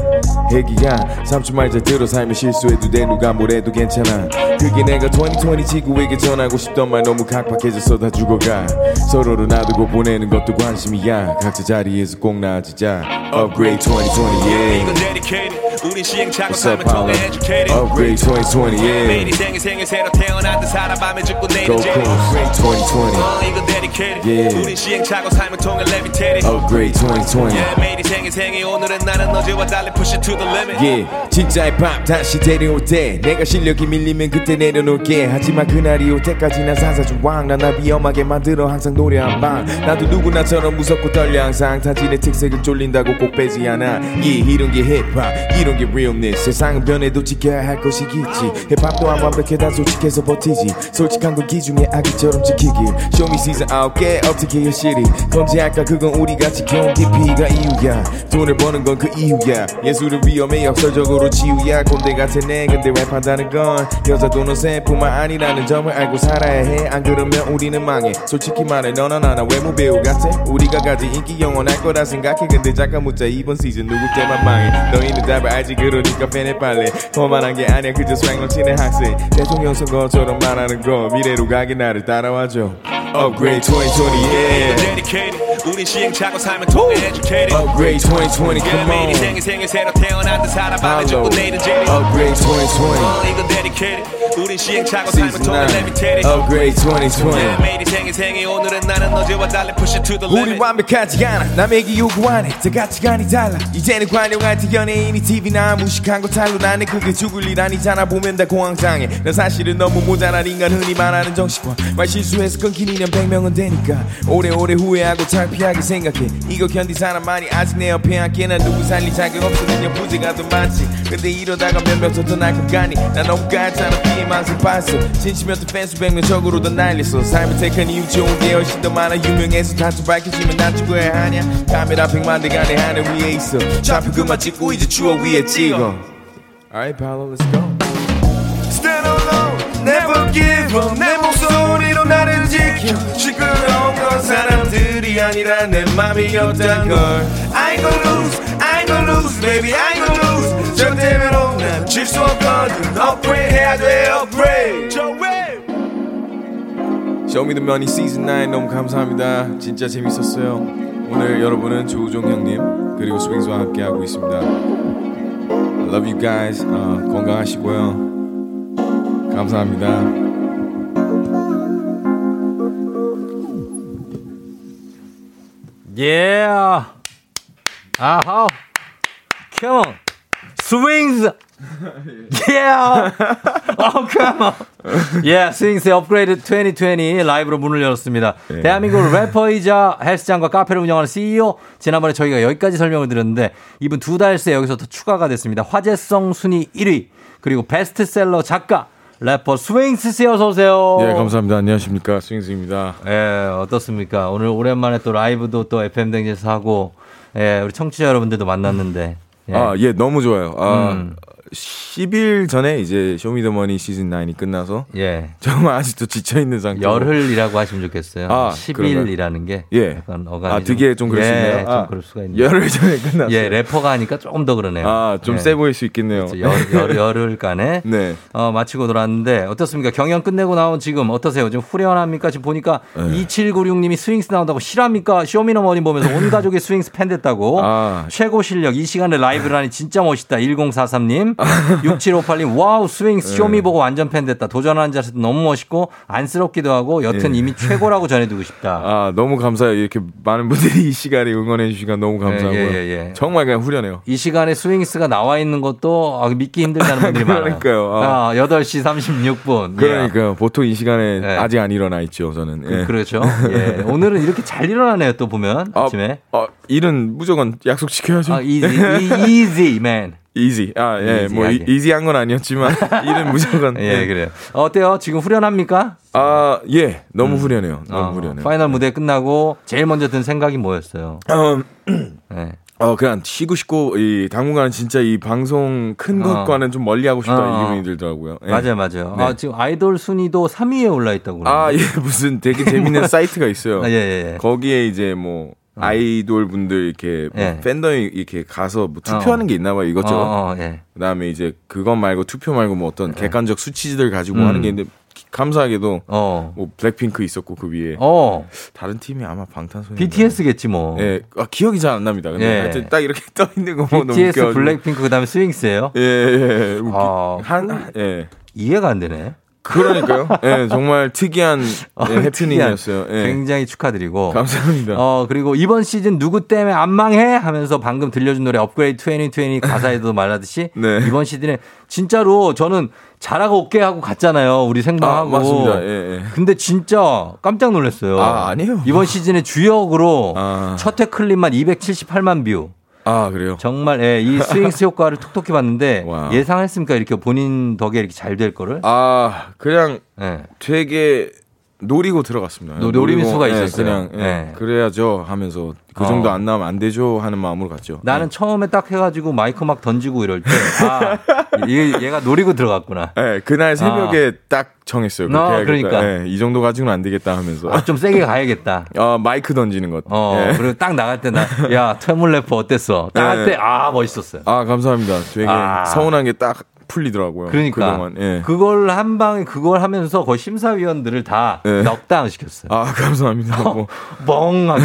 애기야 삼촌 말 잘 들어 삶에 실수해도 돼. 누가 뭐래도 괜찮아. 그게 내가 2020 지구에게 전하고 싶던 말 너무 각박해져서 다 죽어가 서로를 놔두고 보내는 것도 관심이야. 각자 자리에서 꼭 나아지자. Upgrade 2020 yeah. Dedicated. 우린 시행착오 What's up, 삶을 통해 educated. Upgrade 2020 매일 yeah 인생의 생일 새로 태어난 듯 살아 밤에 죽고 Go 내일은 Cruise 2020 어, 이건 dedicated. Yeah. 우린 시행착오 삶을 통해 levitated. Upgrade 2020 yeah, 매일이 생일 생일. 오늘은 나는 어제와 달리 push it to the limit. Yeah, 진짜의 밥 다시 데려올 때 내가 실력이 밀리면 그때 내려놓을게. 하지만 그날이 올 때까지 난 사사주왕 난날 위험하게 만들어 항상 노래 한 방. 나도 누구나처럼 무섭고 떨려 항상 타진의 특색을 쫄린다고 꼭 빼지 않아. yeah, 이런 게 힙합 이런 게 realness. 세상은 변해도 지켜야 할 것이 있지. 힙합도 안 완벽해 다 솔직해서 버티지. 솔직한 건 기중에 아기처럼 지키길 Show me season 9개 어떻게 해 시리 건지할까 그건 우리가 지켜온 깊이가 이유야. 돈을 버는 건 그 이유야. 예술은 위험해 역설적으로 치유야. 꼰대 같은 내 근데 랩한다는 건? 여자도 너세뿐만 아니라는 점을 알고 살아야 해. 안 그러면 우리는 망해. 솔직히 말해 너나 나나 외모 배우 같아? 우리가 가진 인기 영원할 거라 생각해. 근데 잠깐 묻자 이번 시즌 누구 때만 망해? 너희는 답을 알지? 그러니까 팬에 빨래. 거만한 게 아니야. 그저 스웩 넘치는 학생. 대통령 선거처럼 말하는 거 미래로 가게 나를 따라와줘. Upgrade 2020 yeah 우린 시행착오 삶을 통해 educated. Upgrade 2020 yeah, come on. 생일 생일 새로 태어난 듯 살아봐내 죽고 내일은 제리 Upgrade 2020 어, 이건 dedicated. 우린 시행착오 통해 9 levitated. Upgrade 2020 yeah, 매일이 생일 생일. 오늘은 나는 어제와 달리 push it to the 우리 limit. 완벽하지 않아. 남에게 요구 안해. 다 가치관이 달라. 이제는 관용할 때 연예인이 TV나 무식한 거 탈로 나는 그게 죽을 일 아니잖아. 보면 다 공황장애. 난 사실은 너무 모자란 인간 흔히 말하는 정신과. 말 실수해서 끊긴 인연 100명은 되니까. 오래오래 후회하고 창 피하게 생각해. 이거 견디 사람만이 아직 내 옆에 함께 난 누구 살릴 자격 그냥 부재가 더 많지. 근데 이러다가 몇명 더날것 같니. 난 너무 가짜나 피해망상 봤어. 진심이었던 팬 수 백 명 적으로 더 날렸어. 삶을 택한 이유 좋은 게 훨씬 더 많아. 유명해서 단추 밝혀지면 난 죽어야 하냐? 카메라 백만 대가 내 하늘 위에 있어. 좌표 그만 찍고 이제 추억 위에 찍어. Alright Paolo let's go 내 맘이었단 걸. I ain't gonna lose I ain't gonna lose baby I ain't gonna lose. 저 때문에 난질수 없거든. Upgrade 해야 돼 upgrade. 쇼미더머니 시즌 9 너무 감사합니다. 진짜 재밌었어요. 오늘 여러분은 조우종 형님 그리고 스윙스와 함께 하고 있습니다. I love you guys. 어, 건강하시고요. 감사합니다 Yeah. 아하. Come on. Swings. Yeah. Oh, come on. Yeah, 스윙스의 업그레이드 2020 라이브로 문을 열었습니다. 네. 대한민국 래퍼이자 헬스장과 카페를 운영하는 CEO. 지난번에 저희가 여기까지 설명을 드렸는데 이분 두 달 새 여기서 더 추가가 됐습니다. 화제성 순위 1위. 그리고 베스트셀러 작가. 래퍼 스윙스 씨 어서 오세요. 예 감사합니다 안녕하십니까 스윙스입니다 예, 어떻습니까? 오늘 오랜만에 또 라이브도 또 FM 대행진에서 하고, 예, 우리 청취자 여러분들도 만났는데. 예. 아, 예, 너무 좋아요. 아, 음. 10일 전에 이제 쇼미더머니 시즌 9이 끝나서 예. 정말 아직도 지쳐 있는 상태. 열흘이라고 하시면 좋겠어요. 아, 10일이라는 게 예. 약간 어감이 아, 되게 좀 그럴 수 예, 있네요. 좀 아, 그럴 수가 있네요. 열흘 전에 끝났어요. 예, 래퍼가 하니까 조금 더 그러네요. 아, 좀 예. 세 보일 수 있겠네요. 그렇죠. 열, 열, 열흘간에 네. 어, 마치고 놀았는데 어떻습니까? 경연 끝내고 나온 지금 어떠세요? 지금 후련합니까? 지금 보니까 네. 2796님이 스윙스 나온다고 실화입니까? 쇼미더머니 보면서 온 가족이 스윙스 팬 됐다고. 아. 최고 실력 이 시간에 라이브를 하니 진짜 멋있다. 1043님. 6758님 와우 스윙스 쇼미 네. 보고 완전 팬 됐다. 도전하는 자세도 너무 멋있고 안쓰럽기도 하고 여튼 예. 이미 최고라고 전해두고 싶다. 아, 너무 감사해요. 이렇게 많은 분들이 이 시간에 응원해 주시니까 너무 감사하고요. 예, 예, 예. 정말 그냥 후련해요. 이 시간에 스윙스가 나와 있는 것도 아, 믿기 힘들다는 분들이 많아요. 그러니까요. 아. 아, 8시 36분. 그러니까요. 보통 이 시간에 네. 아직 안 일어나 있죠, 저는. 예. 그, 렇죠 예. 오늘은 이렇게 잘 일어나네요, 또 보면. 아, 아침에. 어, 일은 무조건 약속 지켜야죠. 아, easy, easy, man. 이지. 아, 예. 뭐. 이지한 건 아니었지만 일은 무조건. 예, 그래요. 어때요? 지금 후련합니까? 아, 예. 너무 후련해요. 너무 어, 후련해요. final 무대 끝나고 제일 먼저 든 생각이 뭐였어요? 어, 네. 어, 그냥 쉬고 싶고, 이, 당분간은 진짜 이 방송 큰 어. 것과는 좀 멀리 하고 싶다, 어, 이 어. 기분이 들더라고요. 예. 맞아요, 맞아요. 네. 아, 지금 아이돌 순위도 3위에 올라 있다고. 아. 예, 무슨 되게 재밌는 사이트가 있어요. 아, 예, 예, 예. 거기에 이제 뭐, 아이돌 분들 이렇게 뭐 예. 팬덤이 이렇게 가서 뭐 투표하는 어. 게 있나 봐요, 이것저것. 어, 어, 예. 그다음에 이제 그것 말고 투표 말고 뭐 어떤 객관적 수치들 가지고 음. 하는 게 있는데 기- 감사하게도 어. 뭐 블랙핑크 있었고 그 위에 어. 다른 팀이 아마 방탄소년 BTS겠지 뭐. 예, 아, 기억이 잘 안 납니다. 근데 예. 하여튼 딱 이렇게 떠 있는 거 보면 너무 BTS, 웃겨가지고. 블랙핑크 그다음에 스윙스예요? 예, 예, 예. 아, 한, 예. 이해가 안 되네. 그러니까요. 예, 정말 특이한 어, 예, 해프닝이었어요. 예. 굉장히 축하드리고. 감사합니다. 어, 그리고 이번 시즌 누구 때문에 안 망해? 하면서 방금 들려준 노래 업그레이드 2020 가사에도 말하듯이 네. 이번 시즌에 진짜로 저는 잘하고 올게 하고 갔잖아요. 우리 생방하고. 아, 맞습니다. 예, 예. 근데 진짜 깜짝 놀랐어요. 아, 아니에요. 이번 시즌에 주역으로 아. 첫 회 클립만 278만 view. 아, 그래요? 정말 예, 이 스윙스 효과를 톡톡히 봤는데 와. 예상했습니까? 이렇게 본인 덕에 이렇게 잘 될 거를? 아, 그냥 예. 되게 노리고 들어갔습니다. 노- 노림수가 노리고, 예, 있었어요. 그냥 예, 네. 그래야죠 하면서 그 어. 정도 안 나오면 안 되죠 하는 마음으로 갔죠. 나는 처음에 딱 해가지고 마이크 막 던지고 이럴 때, 아, 얘, 얘가 노리고 들어갔구나. 예, 그날 새벽에 딱 정했어요. 아, 해야겠다. 그러니까. 예, 이 정도 가지고는 안 되겠다 하면서. 아, 좀 세게 가야겠다. 어, 마이크 던지는 것. 어, 예. 그리고 딱 나갈 때 나, 야, 퇴물 래퍼 어땠어? 딱할 네. 때, 아, 멋있었어요. 아, 감사합니다. 되게 아. 서운한 게 딱 풀리더라고요. 그러니까. 그동안. 예. 그걸 한 방에 그걸 하면서 거의 심사위원들을 다 네. 넉다운 시켰어요. 아, 감사합니다. 뭐. 멍하게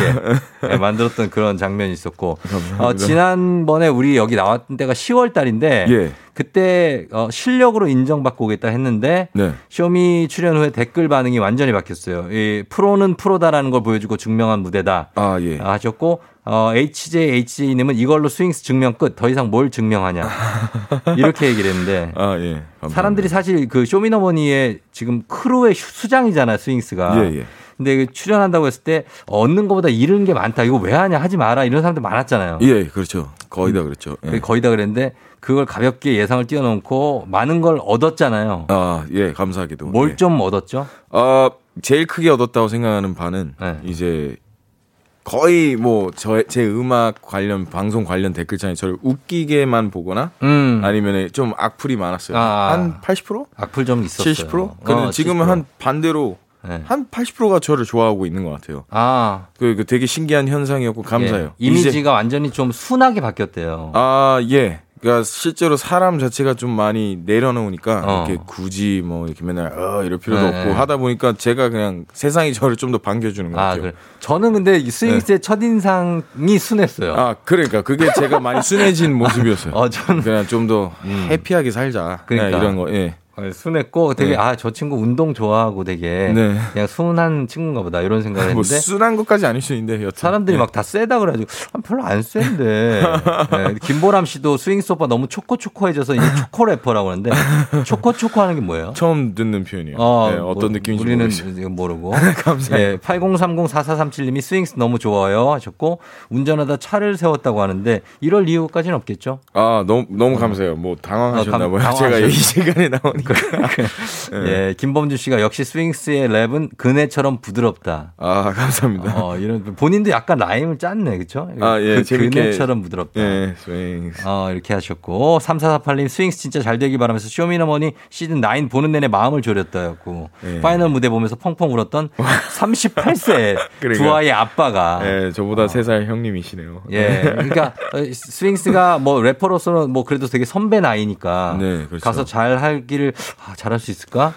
네, 만들었던 그런 장면이 있었고 감사합니다. 어, 지난번에 우리 여기 나왔던 때가 10월 달인데 예. 그때 어, 실력으로 인정받고 오겠다 했는데 네. 쇼미 출연 후에 댓글 반응이 완전히 바뀌었어요. 이 프로는 프로다라는 걸 보여주고 증명한 무대다 아, 예. 하셨고 어, HJ HJ님은 이걸로 스윙스 증명 끝. 더 이상 뭘 증명하냐. 이렇게 얘기를 했는데 아, 예. 감사합니다. 사람들이 사실 그 쇼미더머니의 지금 크루의 수- 수장이잖아요, 스윙스가. 예, 예. 근데 그 출연한다고 했을 때 얻는 것보다 잃은 게 많다. 이거 왜 하냐 하지 마라. 이런 사람들 많았잖아요. 예, 그렇죠. 거의 다 그렇죠. 예. 거의- 거의 다 그랬는데 그걸 가볍게 예상을 뛰어넘고 많은 걸 얻었잖아요. 아, 예, 감사하게도. 뭘 예. 좀 얻었죠? 어, 제일 크게 얻었다고 생각하는 바는 네. 이제 거의 뭐 저 제 음악 관련 방송 관련 댓글창에 저를 웃기게만 보거나 음. 아니면 좀 악플이 많았어요. 아. 한 80%? 악플 좀 있었어요. 70%? 근데 어, 지금은 70%. 한 반대로 네. 한 80%가 저를 좋아하고 있는 것 같아요. 아, 그, 그 되게 신기한 현상이었고 감사해요. 예. 이미지가 이제- 완전히 좀 순하게 바뀌었대요. 아, 예. 그러니까 실제로 사람 자체가 좀 많이 내려놓으니까 어. 이렇게 굳이 뭐 이렇게 맨날 어 이럴 필요도 네, 없고 네. 하다 보니까 제가 그냥 세상이 저를 좀 더 반겨주는 것 아, 같아요. 그래. 저는 근데 이 스윙스의 첫인상이 순했어요. 아, 그러니까 그게 제가 많이 순해진 모습이었어요. 어, 저는 그냥 좀 더 happy하게 살자. 그냥 그러니까. 이런 거. 예. 어, 순했고 되게 네. 아 저 친구 운동 좋아하고 되게 네. 그냥 순한 친구인가 보다 이런 생각을 뭐 했는데 순한 것까지 아닐 수 있는데 여튼. 사람들이 예. 막다 세다 그래가지고 아, 별로 안 센데 네, 김보람 씨도 스윙스 오빠 너무 초코초코해져서 이제 초코 래퍼라고 하는데 초코초코 하는 게 뭐예요? 처음 듣는 표현이에요. 어, 예, 어떤 뭐, 느낌인지 우리는 모르겠어요. 모르고. 감사해요. 예, 80304437님이 스윙스 너무 좋아요 하셨고 운전하다 차를 세웠다고 하는데 이럴 이유까지는 없겠죠? 아, 너무 너무 감사해요. 뭐 당황하셨나 어, 감- 봐요. 당황하셨- 제가 이 시간에 나오니까. 예, 김범준 씨가 역시 스윙스의 랩은 그네처럼 부드럽다. 아, 감사합니다. 어, 이런 본인도 약간 rhyme을 짰네, 그렇죠? 아, 예, 그. 그네처럼 부드럽다. 예, 스윙. 어, 이렇게 하셨고 3448님 스윙스 진짜 잘 되길 바라면서 쇼미더머니 시즌 9 보는 내내 마음을 졸였다였고 예. 파이널 무대 보면서 펑펑 울었던 38세 그러니까. 두 아이의 아빠가 예, 저보다 세살 형님이시네요. 예, 그러니까 어, 스윙스가 뭐 래퍼로서는 뭐 그래도 되게 선배 나이니까 네, 그렇죠. 가서 잘 하기를 아, 잘할 수 있을까?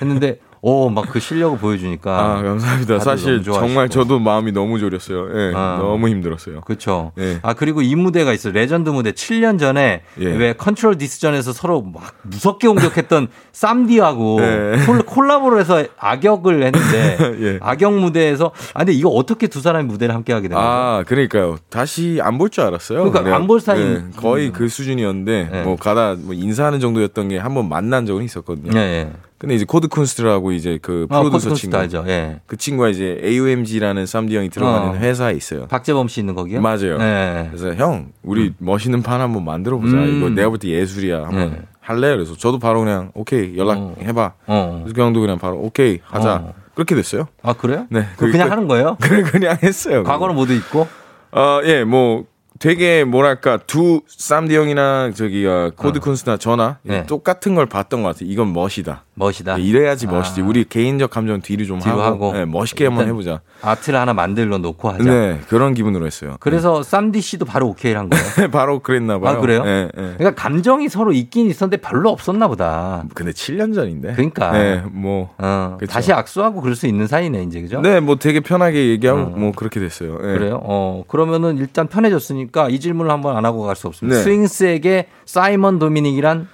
했는데 오 막 그 실력을 보여주니까 아, 감사합니다. 사실. 정말 저도 마음이 너무 졸였어요. 예, 아. 너무 힘들었어요. 그렇죠. 예. 아 그리고 이 무대가 있어 요 레전드 무대 7년 전에 예. 왜 컨트롤 디스전에서 서로 막 무섭게 공격했던 쌈디하고 예. 콜- 콜라보를 해서 악역을 했는데 예. 악역 무대에서 아 근데 이거 어떻게 두 사람이 무대를 함께 하게 된 거죠? 아, 그러니까요. 다시 안 볼 줄 알았어요. 그러니까 그냥, 안 볼 사이- 예, 거의 그 수준이었는데 예. 뭐 가다 뭐 인사하는 정도였던 게 한 번 만난 적은 있었거든요. 예, 예. 근데 이제 코드 쿤스트라고 이제 그 아, 프로듀서 코드 친구 알죠. 예. 그 친구가 이제 AOMG라는 쌈디 형이 들어가는 어. 회사에 있어요. 박재범 씨 있는 거기요? 맞아요. 예. 그래서 형, 우리 멋있는 판 한번 만들어 보자. 음. 이거 내가 볼 때 예술이야. 한번 네. 할래? 그래서 저도 바로 그냥 오케이 연락해 봐. 어. 그래서 그 형도 그냥 바로 오케이 하자. 어. 그렇게 됐어요. 아 그래요? 네. 그냥 하는 거예요? 그래 그냥 했어요. 과거는 모두 있고. 어, 예, 뭐 되게 뭐랄까 두 쌈디 형이나 저기 어, 코드 쿤스트나 저나 네. 똑같은 걸 봤던 것 같아요. 이건 멋이다. 멋이다. 예, 이래야지 아. 멋이지. 우리 개인적 감정 뒤로 좀 뒤로 하고, 하고. 예, 멋있게 한번 해보자. art를 하나 만들어 놓고 하자. 네, 그런 기분으로 했어요. 그래서 쌈디 씨도 바로 오케이 한 거예요. 바로 그랬나 봐요. 아 그래요? 예, 예. 그러니까 감정이 서로 있긴 있었는데 별로 없었나 보다. 근데 7년 전인데. 그러니까. 네, 뭐. 어. 다시 악수하고 그럴 수 있는 사이네 이제 그죠? 네, 뭐 되게 편하게 얘기하고 어. 뭐 그렇게 됐어요. 예. 그래요? 어 그러면은 일단 편해졌으니까 이 질문을 한번 안 하고 갈 수 없습니다. 네. 스윙스에게 사이먼 도미닉이란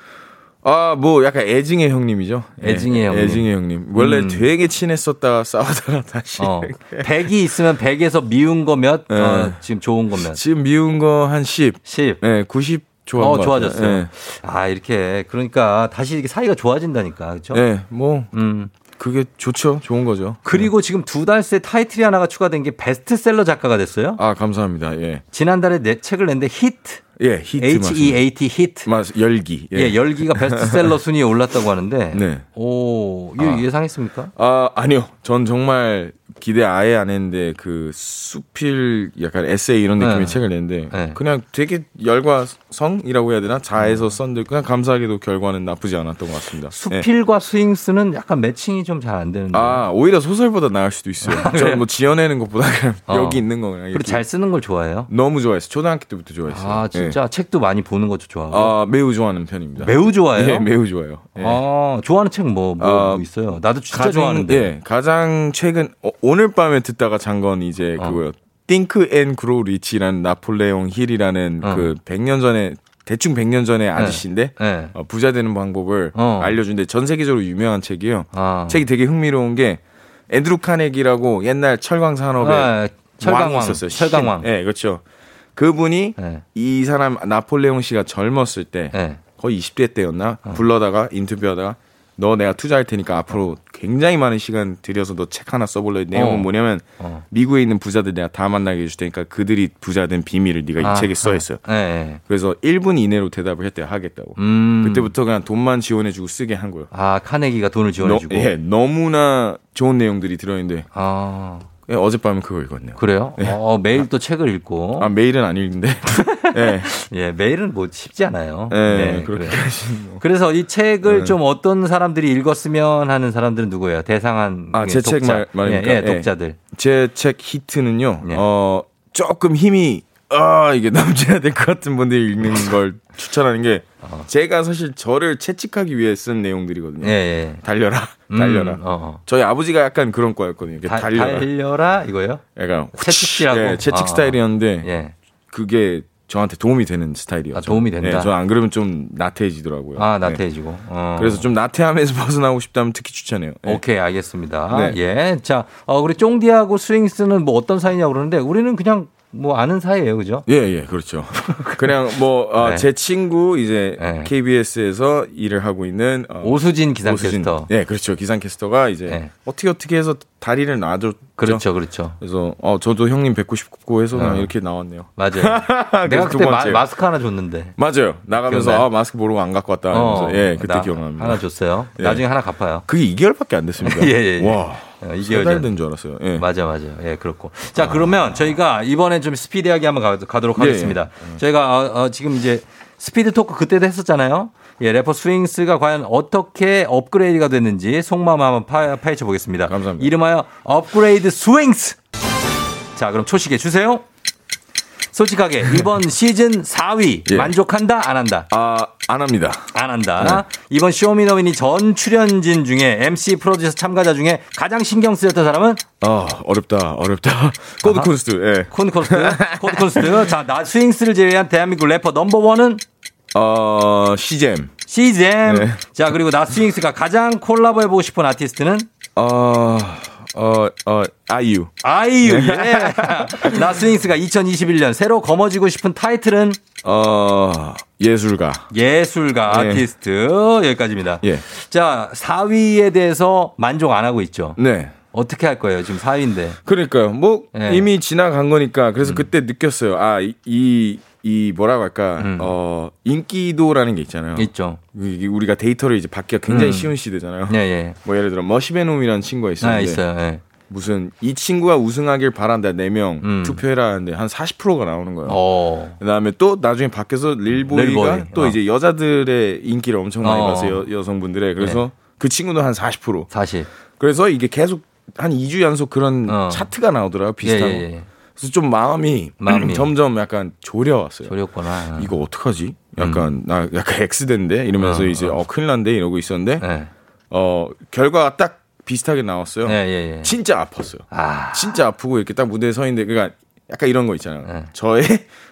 아, 뭐 약간 애증의 형님이죠. 예, 애증의 형님. 애증의 형님. 원래 음. 되게 친했었다가 싸우다가 다시. 어. 100이 있으면 100에서 미운 거 몇? 네. 어, 지금 좋은 거 몇? 지금 미운 거 한 10. 10. 네, 90 좋아한 어, 것 좋아졌어요. 네. 아, 이렇게. 그러니까 다시 이렇게 사이가 좋아진다니까. 그죠? 네, 뭐 음. 그게 좋죠. 좋은 거죠. 그리고 지금 두 달 새 타이틀이 하나가 추가된 게 베스트셀러 작가가 됐어요. 아, 감사합니다. 예. 지난달에 내 책을 냈는데 heat. 예, heat H-E-A-T heat. 맞 열기. 예, 열기가 베스트셀러 순위에 올랐다고 하는데. 네. 오, 이거 아. 예상했습니까? 아, 아니요. 전 정말 기대 아예 안 했는데 그 수필 약간 에세이 이런 느낌의 네. 책을 냈는데 네. 그냥 되게 열과 성이라고 해야 되나? 짜내서 썼는데 그냥 감사하게도 결과는 나쁘지 않았던 것 같습니다. 네. 수필과 스윙스는 약간 매칭이 좀 잘 안 되는데. 아, 오히려 소설보다 나을 수도 있어요. 저는 뭐 지어내는 것보다 그냥 어. 여기 있는 거 그냥 그리고 잘 쓰는 걸 좋아해요? 너무 좋아했어요. 초등학교 때부터 좋아했어요. 아, 진짜 책도 많이 보는 것도 좋아하고. 아, 매우 좋아하는 편입니다. 매우 좋아해요? 예, 매우 좋아요. 예. 아, 좋아하는 책 뭐, 뭐, 아, 뭐 있어요? 나도 진짜 가장, 좋아하는데. 예, 가장 최근 어, 오늘 밤에 듣다가 잔 건 이제 어. 그거요. Think and Grow Rich라는 나폴레옹 힐이라는 어. 그 100년 전에 대충 100년 전의 아저씨인데 네. 어, 부자 되는 방법을 어. 알려준데 전 세계적으로 유명한 책이에요. 아. 책이 되게 흥미로운 게 앤드루 카네기라고 옛날 철강 산업에 아, 철강왕. 있었어요. 철강왕. 예, 그렇죠. 그분이 네. 이 사람 나폴레옹 씨가 젊었을 때 네. 거의 20대 때였나 불러다가 인터뷰하다가 너 내가 투자할 테니까 앞으로 굉장히 많은 시간 들여서 너 책 하나 써볼래 내용은 어. 뭐냐면 어. 미국에 있는 부자들 내가 다 만나게 해줄 테니까 그들이 부자 된 비밀을 네가 이 아, 책에 써 있어요. 네, 네. 그래서 1분 이내로 대답을 했대요 하겠다고. 음. 그때부터 그냥 돈만 지원해주고 쓰게 한 거예요. 아, 카네기가 돈을 지원해주고. 너, 예, 너무나 좋은 내용들이 들어있는데 아, 예, 어젯밤에 그거 읽었네요. 그래요? 어, 매일 또 책을 읽고. 아 매일은 안 읽는데 예, 예, 매일은 뭐 쉽지 않아요. 예, 네, 그렇게 그래요. 하시는 거. 그래서 이 책을 네. 좀 어떤 사람들이 읽었으면 하는 사람들은 누구예요? 대상한 아, 제 책. 말, 말입니까? 예, 예, 독자들. 제 책 히트는요, 네. 어, 조금 힘이, 아, 이게 넘쳐야 될 것 같은 분들이 읽는 걸 추천하는 게, 제가 사실 저를 채찍하기 위해 쓴 내용들이거든요. 예, 예. 달려라, 음, 달려라. 어, 어. 저희 아버지가 약간 그런 거였거든요. 다- 달려라. 달려라 이거요? 약간 채찍질하고? 예, 채찍 아, 스타일이었는데, 예. 그게 저한테 도움이 되는 스타일이었죠. 아, 도움이 된다? 예, 저안 그러면 좀 나태해지더라고요. 아, 네. 나태해지고. 어. 그래서 좀 나태함에서 벗어나고 싶다면 특히 추천해요. 예. 오케이, 알겠습니다. 네. 예. 자, 어, 우리 쫑디하고 스윙스는 뭐 어떤 사이냐고 그러는데 우리는 그냥 뭐 아는 사이예요, 그죠? 예, 예, 그렇죠. 그냥 뭐, 어, 네. 제 친구, 이제, 네. KBS에서 일을 하고 있는, 어, 오수진 기상캐스터. 예, 그렇죠. 기상캐스터가 이제, 네. 어떻게 어떻게 해서 다리를 놔줬죠. 그렇죠, 그렇죠. 그래서, 어, 저도 형님 뵙고 싶고 해서 어. 이렇게 나왔네요. 맞아요. 내가 두 그때 마. 마스크 하나 줬는데. 맞아요. 나가면서, 기억나요? 아, 마스크 모르고 안 갖고 왔다. 하면서, 예, 그때 나 기억납니다. 하나 줬어요. 예. 나중에 하나 갚아요. 그게 2개월밖에 안 됐습니다. 예, 예, 예. 와. 어, 2개월 세달 전. 된 줄 알았어요. 예. 맞아, 맞아. 예, 그렇고. 자, 그러면 저희가 이번엔 좀 스피디하게 한번 가, 가도록 예, 하겠습니다. 저희가 어, 어, 지금 이제 스피드 토크 그때도 했었잖아요. 예, 래퍼 스윙스가 과연 어떻게 업그레이드가 됐는지 속마음 한번 파, 파헤쳐 보겠습니다. 감사합니다. 이름하여 업그레이드 스윙스. 자, 그럼 초시계 주세요. 솔직하게 이번 시즌 4위 예. 만족한다 안 한다 아, 안 합니다. 안 한다 이번 쇼미더머니 전 출연진 중에 MC 프로듀서 참가자 중에 가장 신경 쓰였던 사람은 아, 어렵다, 어렵다. 코드 쿤스트, 예. 코드 쿤스트 코드 쿤스트 자 나 스윙스를 제외한 대한민국 래퍼 넘버 원은 어, 씨잼. 씨잼 네. 자 그리고 나 스윙스가 가장 콜라보해보고 싶은 아티스트는 어, 어, 어, 아이유. 아이유 예. 나 스윙스가 2021년 새로 거머쥐고 싶은 타이틀은 어, 예술가. 예술가 예. 아티스트 여기까지입니다 예. 자 4위에 대해서 만족 안 하고 있죠 네. 어떻게 할 거예요 지금 4위인데 그러니까요. 뭐, 예. 이미 지나간 거니까. 음. 그래서 그때 느꼈어요. 아, 이, 이, 이 뭐라고 할까. 어, 인기도라는 게 있잖아요. 음. 있죠 우리가 데이터를 이제 받기가 굉장히 음. 쉬운 시대잖아요. 예, 예. 뭐 예를 들어 머쉬베놈이라는 친구가 아, 있었는데 있어요. 예. 무슨 이 친구가 우승하길 바란다 4명 음. 투표해라 하는데 한 40%가 나오는 거예요. 어. 그다음에 또 나중에 밖에서 릴보이가 릴보이. 또 어. 이제 여자들의 인기를 엄청 많이 어. 받아서 여, 여성분들의 그래서 그 친구도 한 40%. 사실. 그래서 이게 계속 한 2주 연속 그런 어. 차트가 나오더라고요. 비슷한 예, 거. 예, 예. 그래서 좀 마음이, 마음이. 점점 약간 졸여왔어요. 조렸구나. 이거 어떡하지? 약간 나 약간 X된데 이러면서 어, 이제 어 큰일 난데 이러고 있었는데 예. 어 결과가 딱 비슷하게 나왔어요. 예, 예, 예. 진짜 아팠어요. 아. 진짜 아프고 이렇게 딱 무대에 서 있는데 그러니까 약간 이런 거 있잖아요. 저의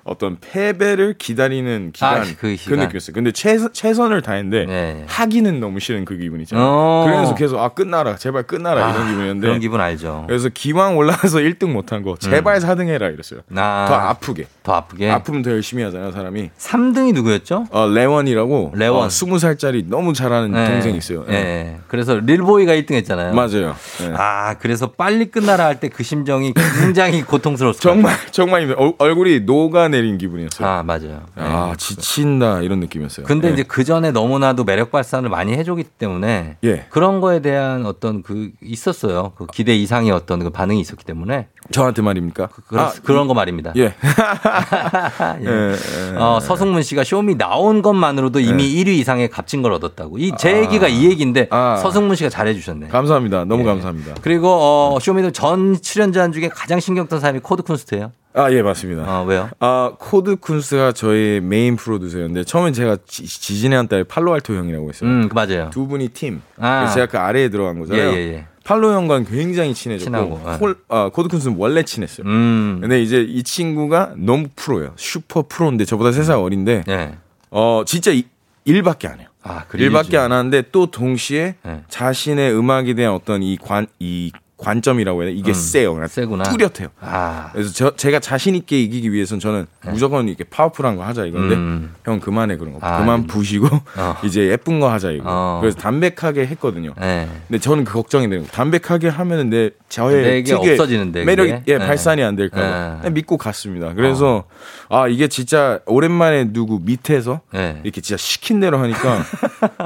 어떤 패배를 기다리는 기간 아, 그, 그 시간. 느꼈어요. 근데 최선, 최선을 다했는데 하기는 너무 싫은 그 기분 있잖아요. 어. 그래서 계속 아 끝나라 제발 끝나라 아, 이런 기분이었는데 그런 기분 알죠. 그래서 기왕 올라가서 1등 못한 거 제발 4등 해라 이랬어요. 아. 더 아프게. 더 아프게. 아프면 더 열심히 하잖아요, 사람이. 3등이 누구였죠? 어, 레원이라고 레원. 어, 20살짜리 너무 잘하는 네. 동생이 있어요. 예. 예. 그래서 릴보이가 1등 했잖아요. 맞아요. 예. 아, 그래서 빨리 끝나라 할 때 그 심정이 굉장히 고통스러웠어요. 정말 정말. 얼- 얼굴이 녹아 내린 기분이었어요. 아, 맞아요. 아, 지친다 이런 느낌이었어요. 근데 예. 이제 그 전에 너무나도 매력 발산을 많이 해줬기 때문에 예. 그런 거에 대한 어떤 그 있었어요. 그 기대 이상의 어떤 그 반응이 있었기 때문에 저한테 말입니까? 그런, 아, 그런 거 말입니다. 예. 예. 예, 예. 어, 서승문 씨가 쇼미 나온 것만으로도 이미 1위 이상의 값진 걸 얻었다고. 이제 얘기가 이 얘기인데 아. 서승문 씨가 잘해주셨네. 감사합니다. 너무 감사합니다. 그리고 어, 쇼미더 전 출연자 중에 가장 신경 쓴 사람이 코드 쿤스트예요. 아, 예, 맞습니다. 어, 왜요? 아, 코드 쿤스트가 저희 메인 프로듀서였는데 처음엔 제가 지, 지진의 딸 팔로알토 형이라고 했어요. 음, 그 맞아요. 두 분이 팀. 아. 제가 그 아래에 들어간 거잖아요. 예, 예, 예. 팔로 형과는 굉장히 친해졌고 친하고, 예. 콜, 아, 코드 쿤스트는 원래 친했어요. 음. 근데 이제 이 친구가 너무 프로예요. 슈퍼 프로인데 저보다 세 살 어린데 네. 어 진짜 이- 일밖에 안 해요. 아, 그 일밖에. 안 하는데 또 동시에 네. 자신의 음악에 대한 어떤 이 관 이 관점이라고 해야 돼 이게 음, 세요. 그냥 세구나. 뚜렷해요. 아. 그래서 저, 제가 자신 있게 이기기 위해서는 저는 무조건 이렇게 파워풀한 거 하자 이건데 네. 음. 형 그만해 그런 거 아, 그만 음. 부시고 어. 이제 예쁜 거 하자 이거. 어. 그래서 담백하게 했거든요. 네. 근데 저는 그 걱정이 되는 거. 담백하게 하면은 내 저의 특유의 없어지는데, 매력이 그게? 예, 네. 발산이 안 될까 봐 네. 믿고 갔습니다. 그래서 아 이게 진짜 오랜만에 누구 밑에서 네. 이렇게 진짜 시킨 대로 하니까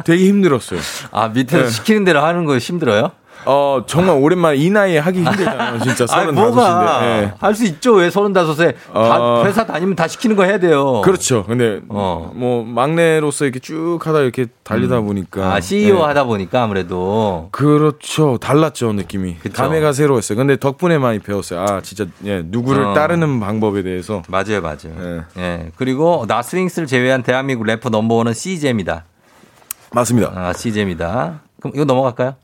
되게 힘들었어요. 아, 밑에서 네. 시키는 대로 하는 거 힘들어요? 어 정말 오랜만에 이 나이에 하기 힘들잖아요. 진짜 서른 다섯인데. 할수 있죠. 왜 서른 다섯에 다 어. 회사 다니면 다 시키는 거 해야 돼요. 그렇죠. 근데 어. 뭐 막내로서 이렇게 쭉 하다 이렇게 달리다 보니까 아, CEO 예. 하다 보니까 아무래도 그렇죠. 달랐죠, 느낌이. 그쵸. 감회가 새로웠어요. 근데 덕분에 많이 배웠어요. 아, 진짜, 예, 누구를 어. 따르는 방법에 대해서. 맞아요, 맞아요. 예. 예. 그리고 나스윙스를 제외한 대한민국 래퍼 넘버원은 CJ입니다. 맞습니다. 아, CJ입니다. 그럼 이거 넘어갈까요?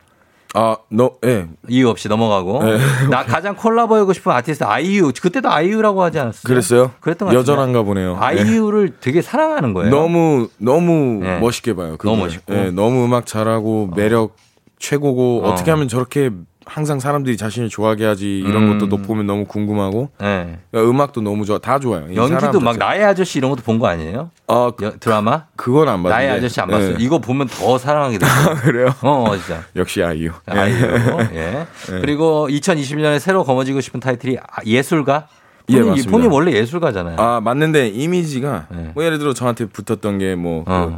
아, 너, 예. 이유 없이 넘어가고. 네. 나 가장 콜라보하고 싶은 아티스트 아이유. 그때도 아이유라고 하지 않았어요? 그랬어요? 그랬던 것. 여전한가 보네요. 예. 아이유를 되게 사랑하는 거예요. 너무, 너무 예. 멋있게 봐요. 그걸. 너무 멋있고. 예, 너무 음악 잘하고, 매력 최고고, 어. 어. 떻게 하면 저렇게 항상 사람들이 자신을 좋아하게 하지, 이런 음. 것도 보면 너무 궁금하고, 예. 그러니까 음악도 너무 좋아. 다 좋아요. 이 연기도 막. 나의 아저씨 이런 것도 본 거 아니에요? 어, 여- 드라마? 그건 안 봤는데. 나의 아저씨 안 봤어요. 예. 이거 보면 더 사랑하게 돼요. 그래요? 어, 어, 진짜. 역시 아이유. 아이유. 예. 그리고 2020년에 새로 거머쥐고 싶은 타이틀이 아, 예술가? 예, 본인, 맞습니다. 본인 원래 예술가잖아요. 아 맞는데 이미지가 네. 뭐 예를 들어 저한테 붙었던 게뭐 어. 여기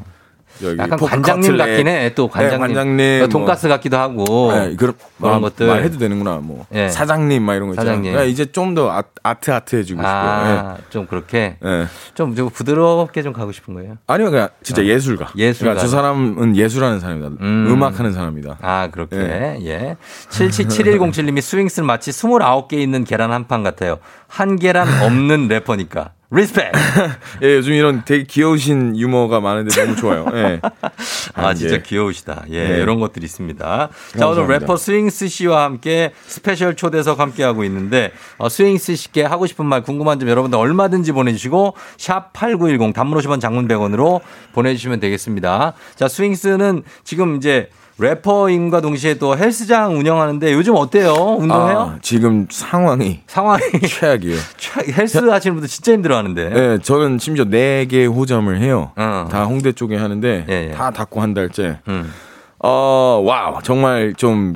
약간 관장님. 같긴 해. 또 관장님. 네, 관장님 뭐. 돈가스 같기도 하고. 네, 그런 그런 말, 것들. 말해도 되는구나 뭐 예. 사장님 막 이런 거 있잖아요. 그러니까 이제 좀 더 아트 아트해지고 싶어요. 아, 좀 그렇게. 예. 예. 좀, 좀 부드럽게 좀 가고 싶은 거예요. 아니요 그냥 진짜 예술가. 어. 예술가. 그러니까 저 사람은 예술하는 사람이다. 음. 음악하는 사람이다. 아, 그렇게. 예. 777107님이 스윙스는 마치 29개 있는 계란 한 판 같아요. 한계란 없는 래퍼니까. respect! 예, 요즘 이런 되게 귀여우신 유머가 많은데 너무 좋아요. 예. 아, 진짜 예. 귀여우시다. 예, 네. 이런 것들이 있습니다. 자, 오늘 감사합니다. 래퍼 스윙스 씨와 함께 스페셜 초대석 함께하고 있는데, 어, 스윙스 씨께 하고 싶은 말, 궁금한 점 여러분들 얼마든지 보내주시고, 샵8910 단문 50원 장문 100원으로 보내주시면 되겠습니다. 자, 스윙스는 지금 이제 래퍼임과 동시에 또 헬스장 운영하는데 요즘 어때요? 운동해요? 아, 지금 상황이 상황이 최악이에요. 최- 헬스 하시는 분들 진짜 힘들어 하는데. 네, 저는 심지어 네개 호점을 해요. 어. 다 홍대 쪽에 하는데 예, 예. 다 닫고 한 달째. 음. 어, 와우. 정말 좀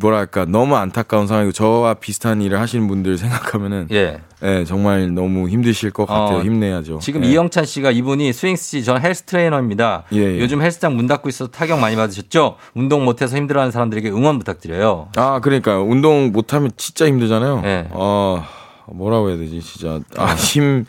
뭐랄까 너무 안타까운 상황이고 저와 비슷한 일을 하시는 분들 생각하면은 예. 예, 정말 너무 힘드실 것 같아요. 어, 힘내야죠. 지금 예. 이영찬 씨가 이분이 스윙스 씨, 전 헬스 트레이너입니다. 예, 예. 요즘 헬스장 문 닫고 있어서 타격 많이 받으셨죠? 운동 못해서 힘들어하는 사람들에게 응원 부탁드려요. 아, 그러니까 운동 못 하면 진짜 힘들잖아요. 예. 어, 뭐라고 해야 되지? 진짜 아, 힘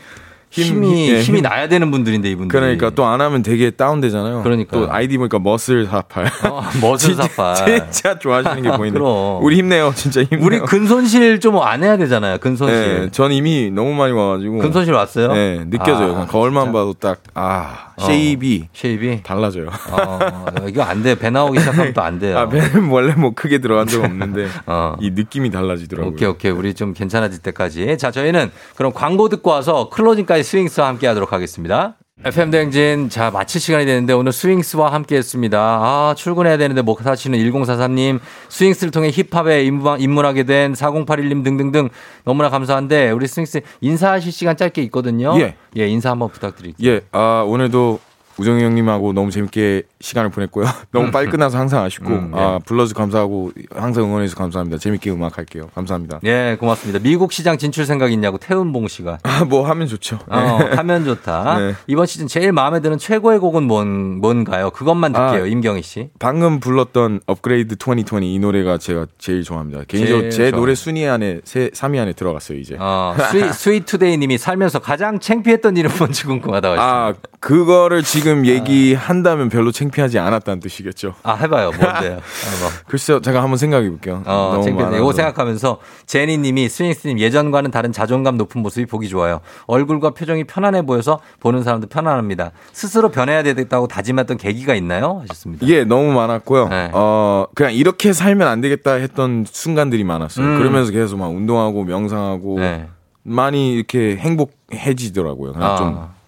힘이 예, 힘이 힘. 나야 되는 분들인데 이분들. 그러니까 또 안 하면 되게 다운되잖아요. 그러니까요. 또 아이디 보니까 muscle 사팔. 어, muscle 진짜- 사팔. 진짜 좋아하시는 게 보이네. 그럼. 우리 힘내요. 진짜 힘내요. 우리 근손실 좀 안 해야 되잖아요. 근손실. 네, 전 이미 너무 많이 와가지고. 근손실 왔어요? 네, 느껴져요. 아, 거울만 봐도 딱, 아, 어. shape이. shape이? 달라져요. 어, 이거 안 돼. 배 나오기 시작하면 또 안 돼요. 아, 배는 원래 뭐 크게 들어간 적 없는데, 어. 이 느낌이 달라지더라고요. 오케이, 오케이. 우리 좀 괜찮아질 때까지. 자, 저희는 그럼 광고 듣고 와서 클로징까지 스윙스와 함께 하도록 하겠습니다. FM대행진, 자, 마칠 시간이 되는데 오늘 스윙스와 함께 했습니다. 아, 출근해야 되는데 뭐 사시는 1043님, 스윙스를 통해 힙합에 입문- 입문 하게 된 4081님 등등등 너무나 감사한데 우리 스윙스 인사하실 시간 짧게 있거든요. 예. 예, 인사 한번 부탁드릴게요. 예, 아, 오늘도 우정이 형님하고 너무 재밌게 시간을 보냈고요. 너무 빨리 끝나서 항상 아쉽고, 음, 네. 아, 불러서 감사하고, 항상 응원해주셔서 감사합니다. 재밌게 음악 할게요. 감사합니다. 예, 고맙습니다. 미국 시장 진출 생각 있냐고 태훈봉 씨가. 아, 뭐 하면 좋죠. 어, 하면 좋다. 네. 이번 시즌 제일 마음에 드는 최고의 곡은 뭔, 뭔가요? 그것만 듣게요, 아, 임경희 씨. 방금 불렀던 업그레이드 2020 이 노래가 제가 제일 좋아합니다. 개인적으로 제 좋아. 노래 순위 안에 세, 3위 안에 들어갔어요, 이제. 어, 스위, 스위투데이 님이 살면서 가장 창피했던 일은 뭔지 궁금하다고 하셨습니다. 아, 그거를 지금 얘기한다면 별로 창피하지 않았다는 뜻이겠죠. 아, 해봐요. 뭔데요? 어, 글쎄요, 제가 한번 생각해 볼게요. 어. 많아서. 이거 생각하면서 제니 님이 스윙스님 예전과는 다른 자존감 높은 모습이 보기 좋아요. 얼굴과 표정이 편안해 보여서 보는 사람도 편안합니다. 스스로 변해야 되겠다고 다짐했던 계기가 있나요? 하셨습니다. 예, 너무 많았고요. 네. 어, 그냥 이렇게 살면 안 되겠다 했던 순간들이 많았어요. 음. 그러면서 계속 막 운동하고 명상하고 네. 많이 이렇게 행복해지더라고요. 그냥 아. 좀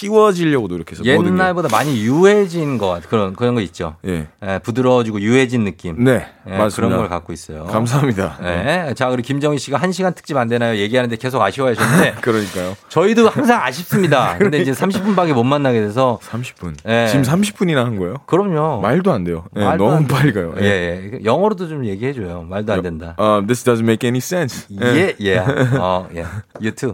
쉬워지려고 노력해서. 옛날보다 많이 유해진 것 같- 그런 그런 거 있죠. 예. 예, 부드러워지고 유해진 느낌. 네, 예, 맞습니다. 그런 걸 갖고 있어요. 감사합니다. 예. 자, 우리 김정희 씨가 한 시간 특집 안 되나요? 얘기하는데 계속 아쉬워하셨는데 그러니까요. 저희도 항상 아쉽습니다. 근데 이제 30분밖에 못 만나게 돼서 30분. 예. 지금 30분이나 한 거예요? 그럼요. 말도 안 돼요. 예, 말도 너무 안 돼. 빨리 가요. 예, 예. 영어로도 좀 얘기해 줘요. 말도 안 된다. 어, this doesn't make any sense. 예, 예. 어, 예. You too.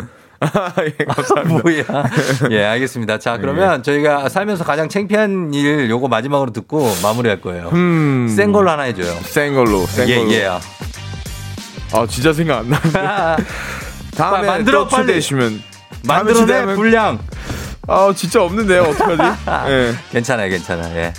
예, 감사합니다. 뭐야. 예, 알겠습니다. 자, 그러면 저희가 살면서 가장 창피한 일 요거 마지막으로 듣고 마무리할 거예요. 음. 센 걸로 하나 해줘요. 센 걸로, 센 예, 걸로. 예. 아, 진짜 생각 안 나는데. 다음에 만들어, 또 빨리. 다음에 만들어내, 분량. 아, 진짜 없는데요. 어떡하지? 예. 괜찮아요, 괜찮아요. 예.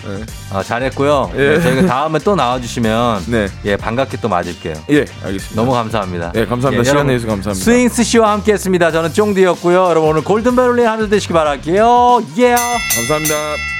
어, 잘했고요. 예. 네, 저희가 다음에 또 나와주시면 네. 예 반갑게 또 맞을게요. 예, 알겠습니다. 너무 감사합니다. 네, 감사합니다. 예, 시간 내주셔서 감사합니다. 스윙스 씨와 함께했습니다. 저는 쫑디였고요. 여러분 오늘 골든벨 울린 하루 되시기 바랄게요. 예. 감사합니다.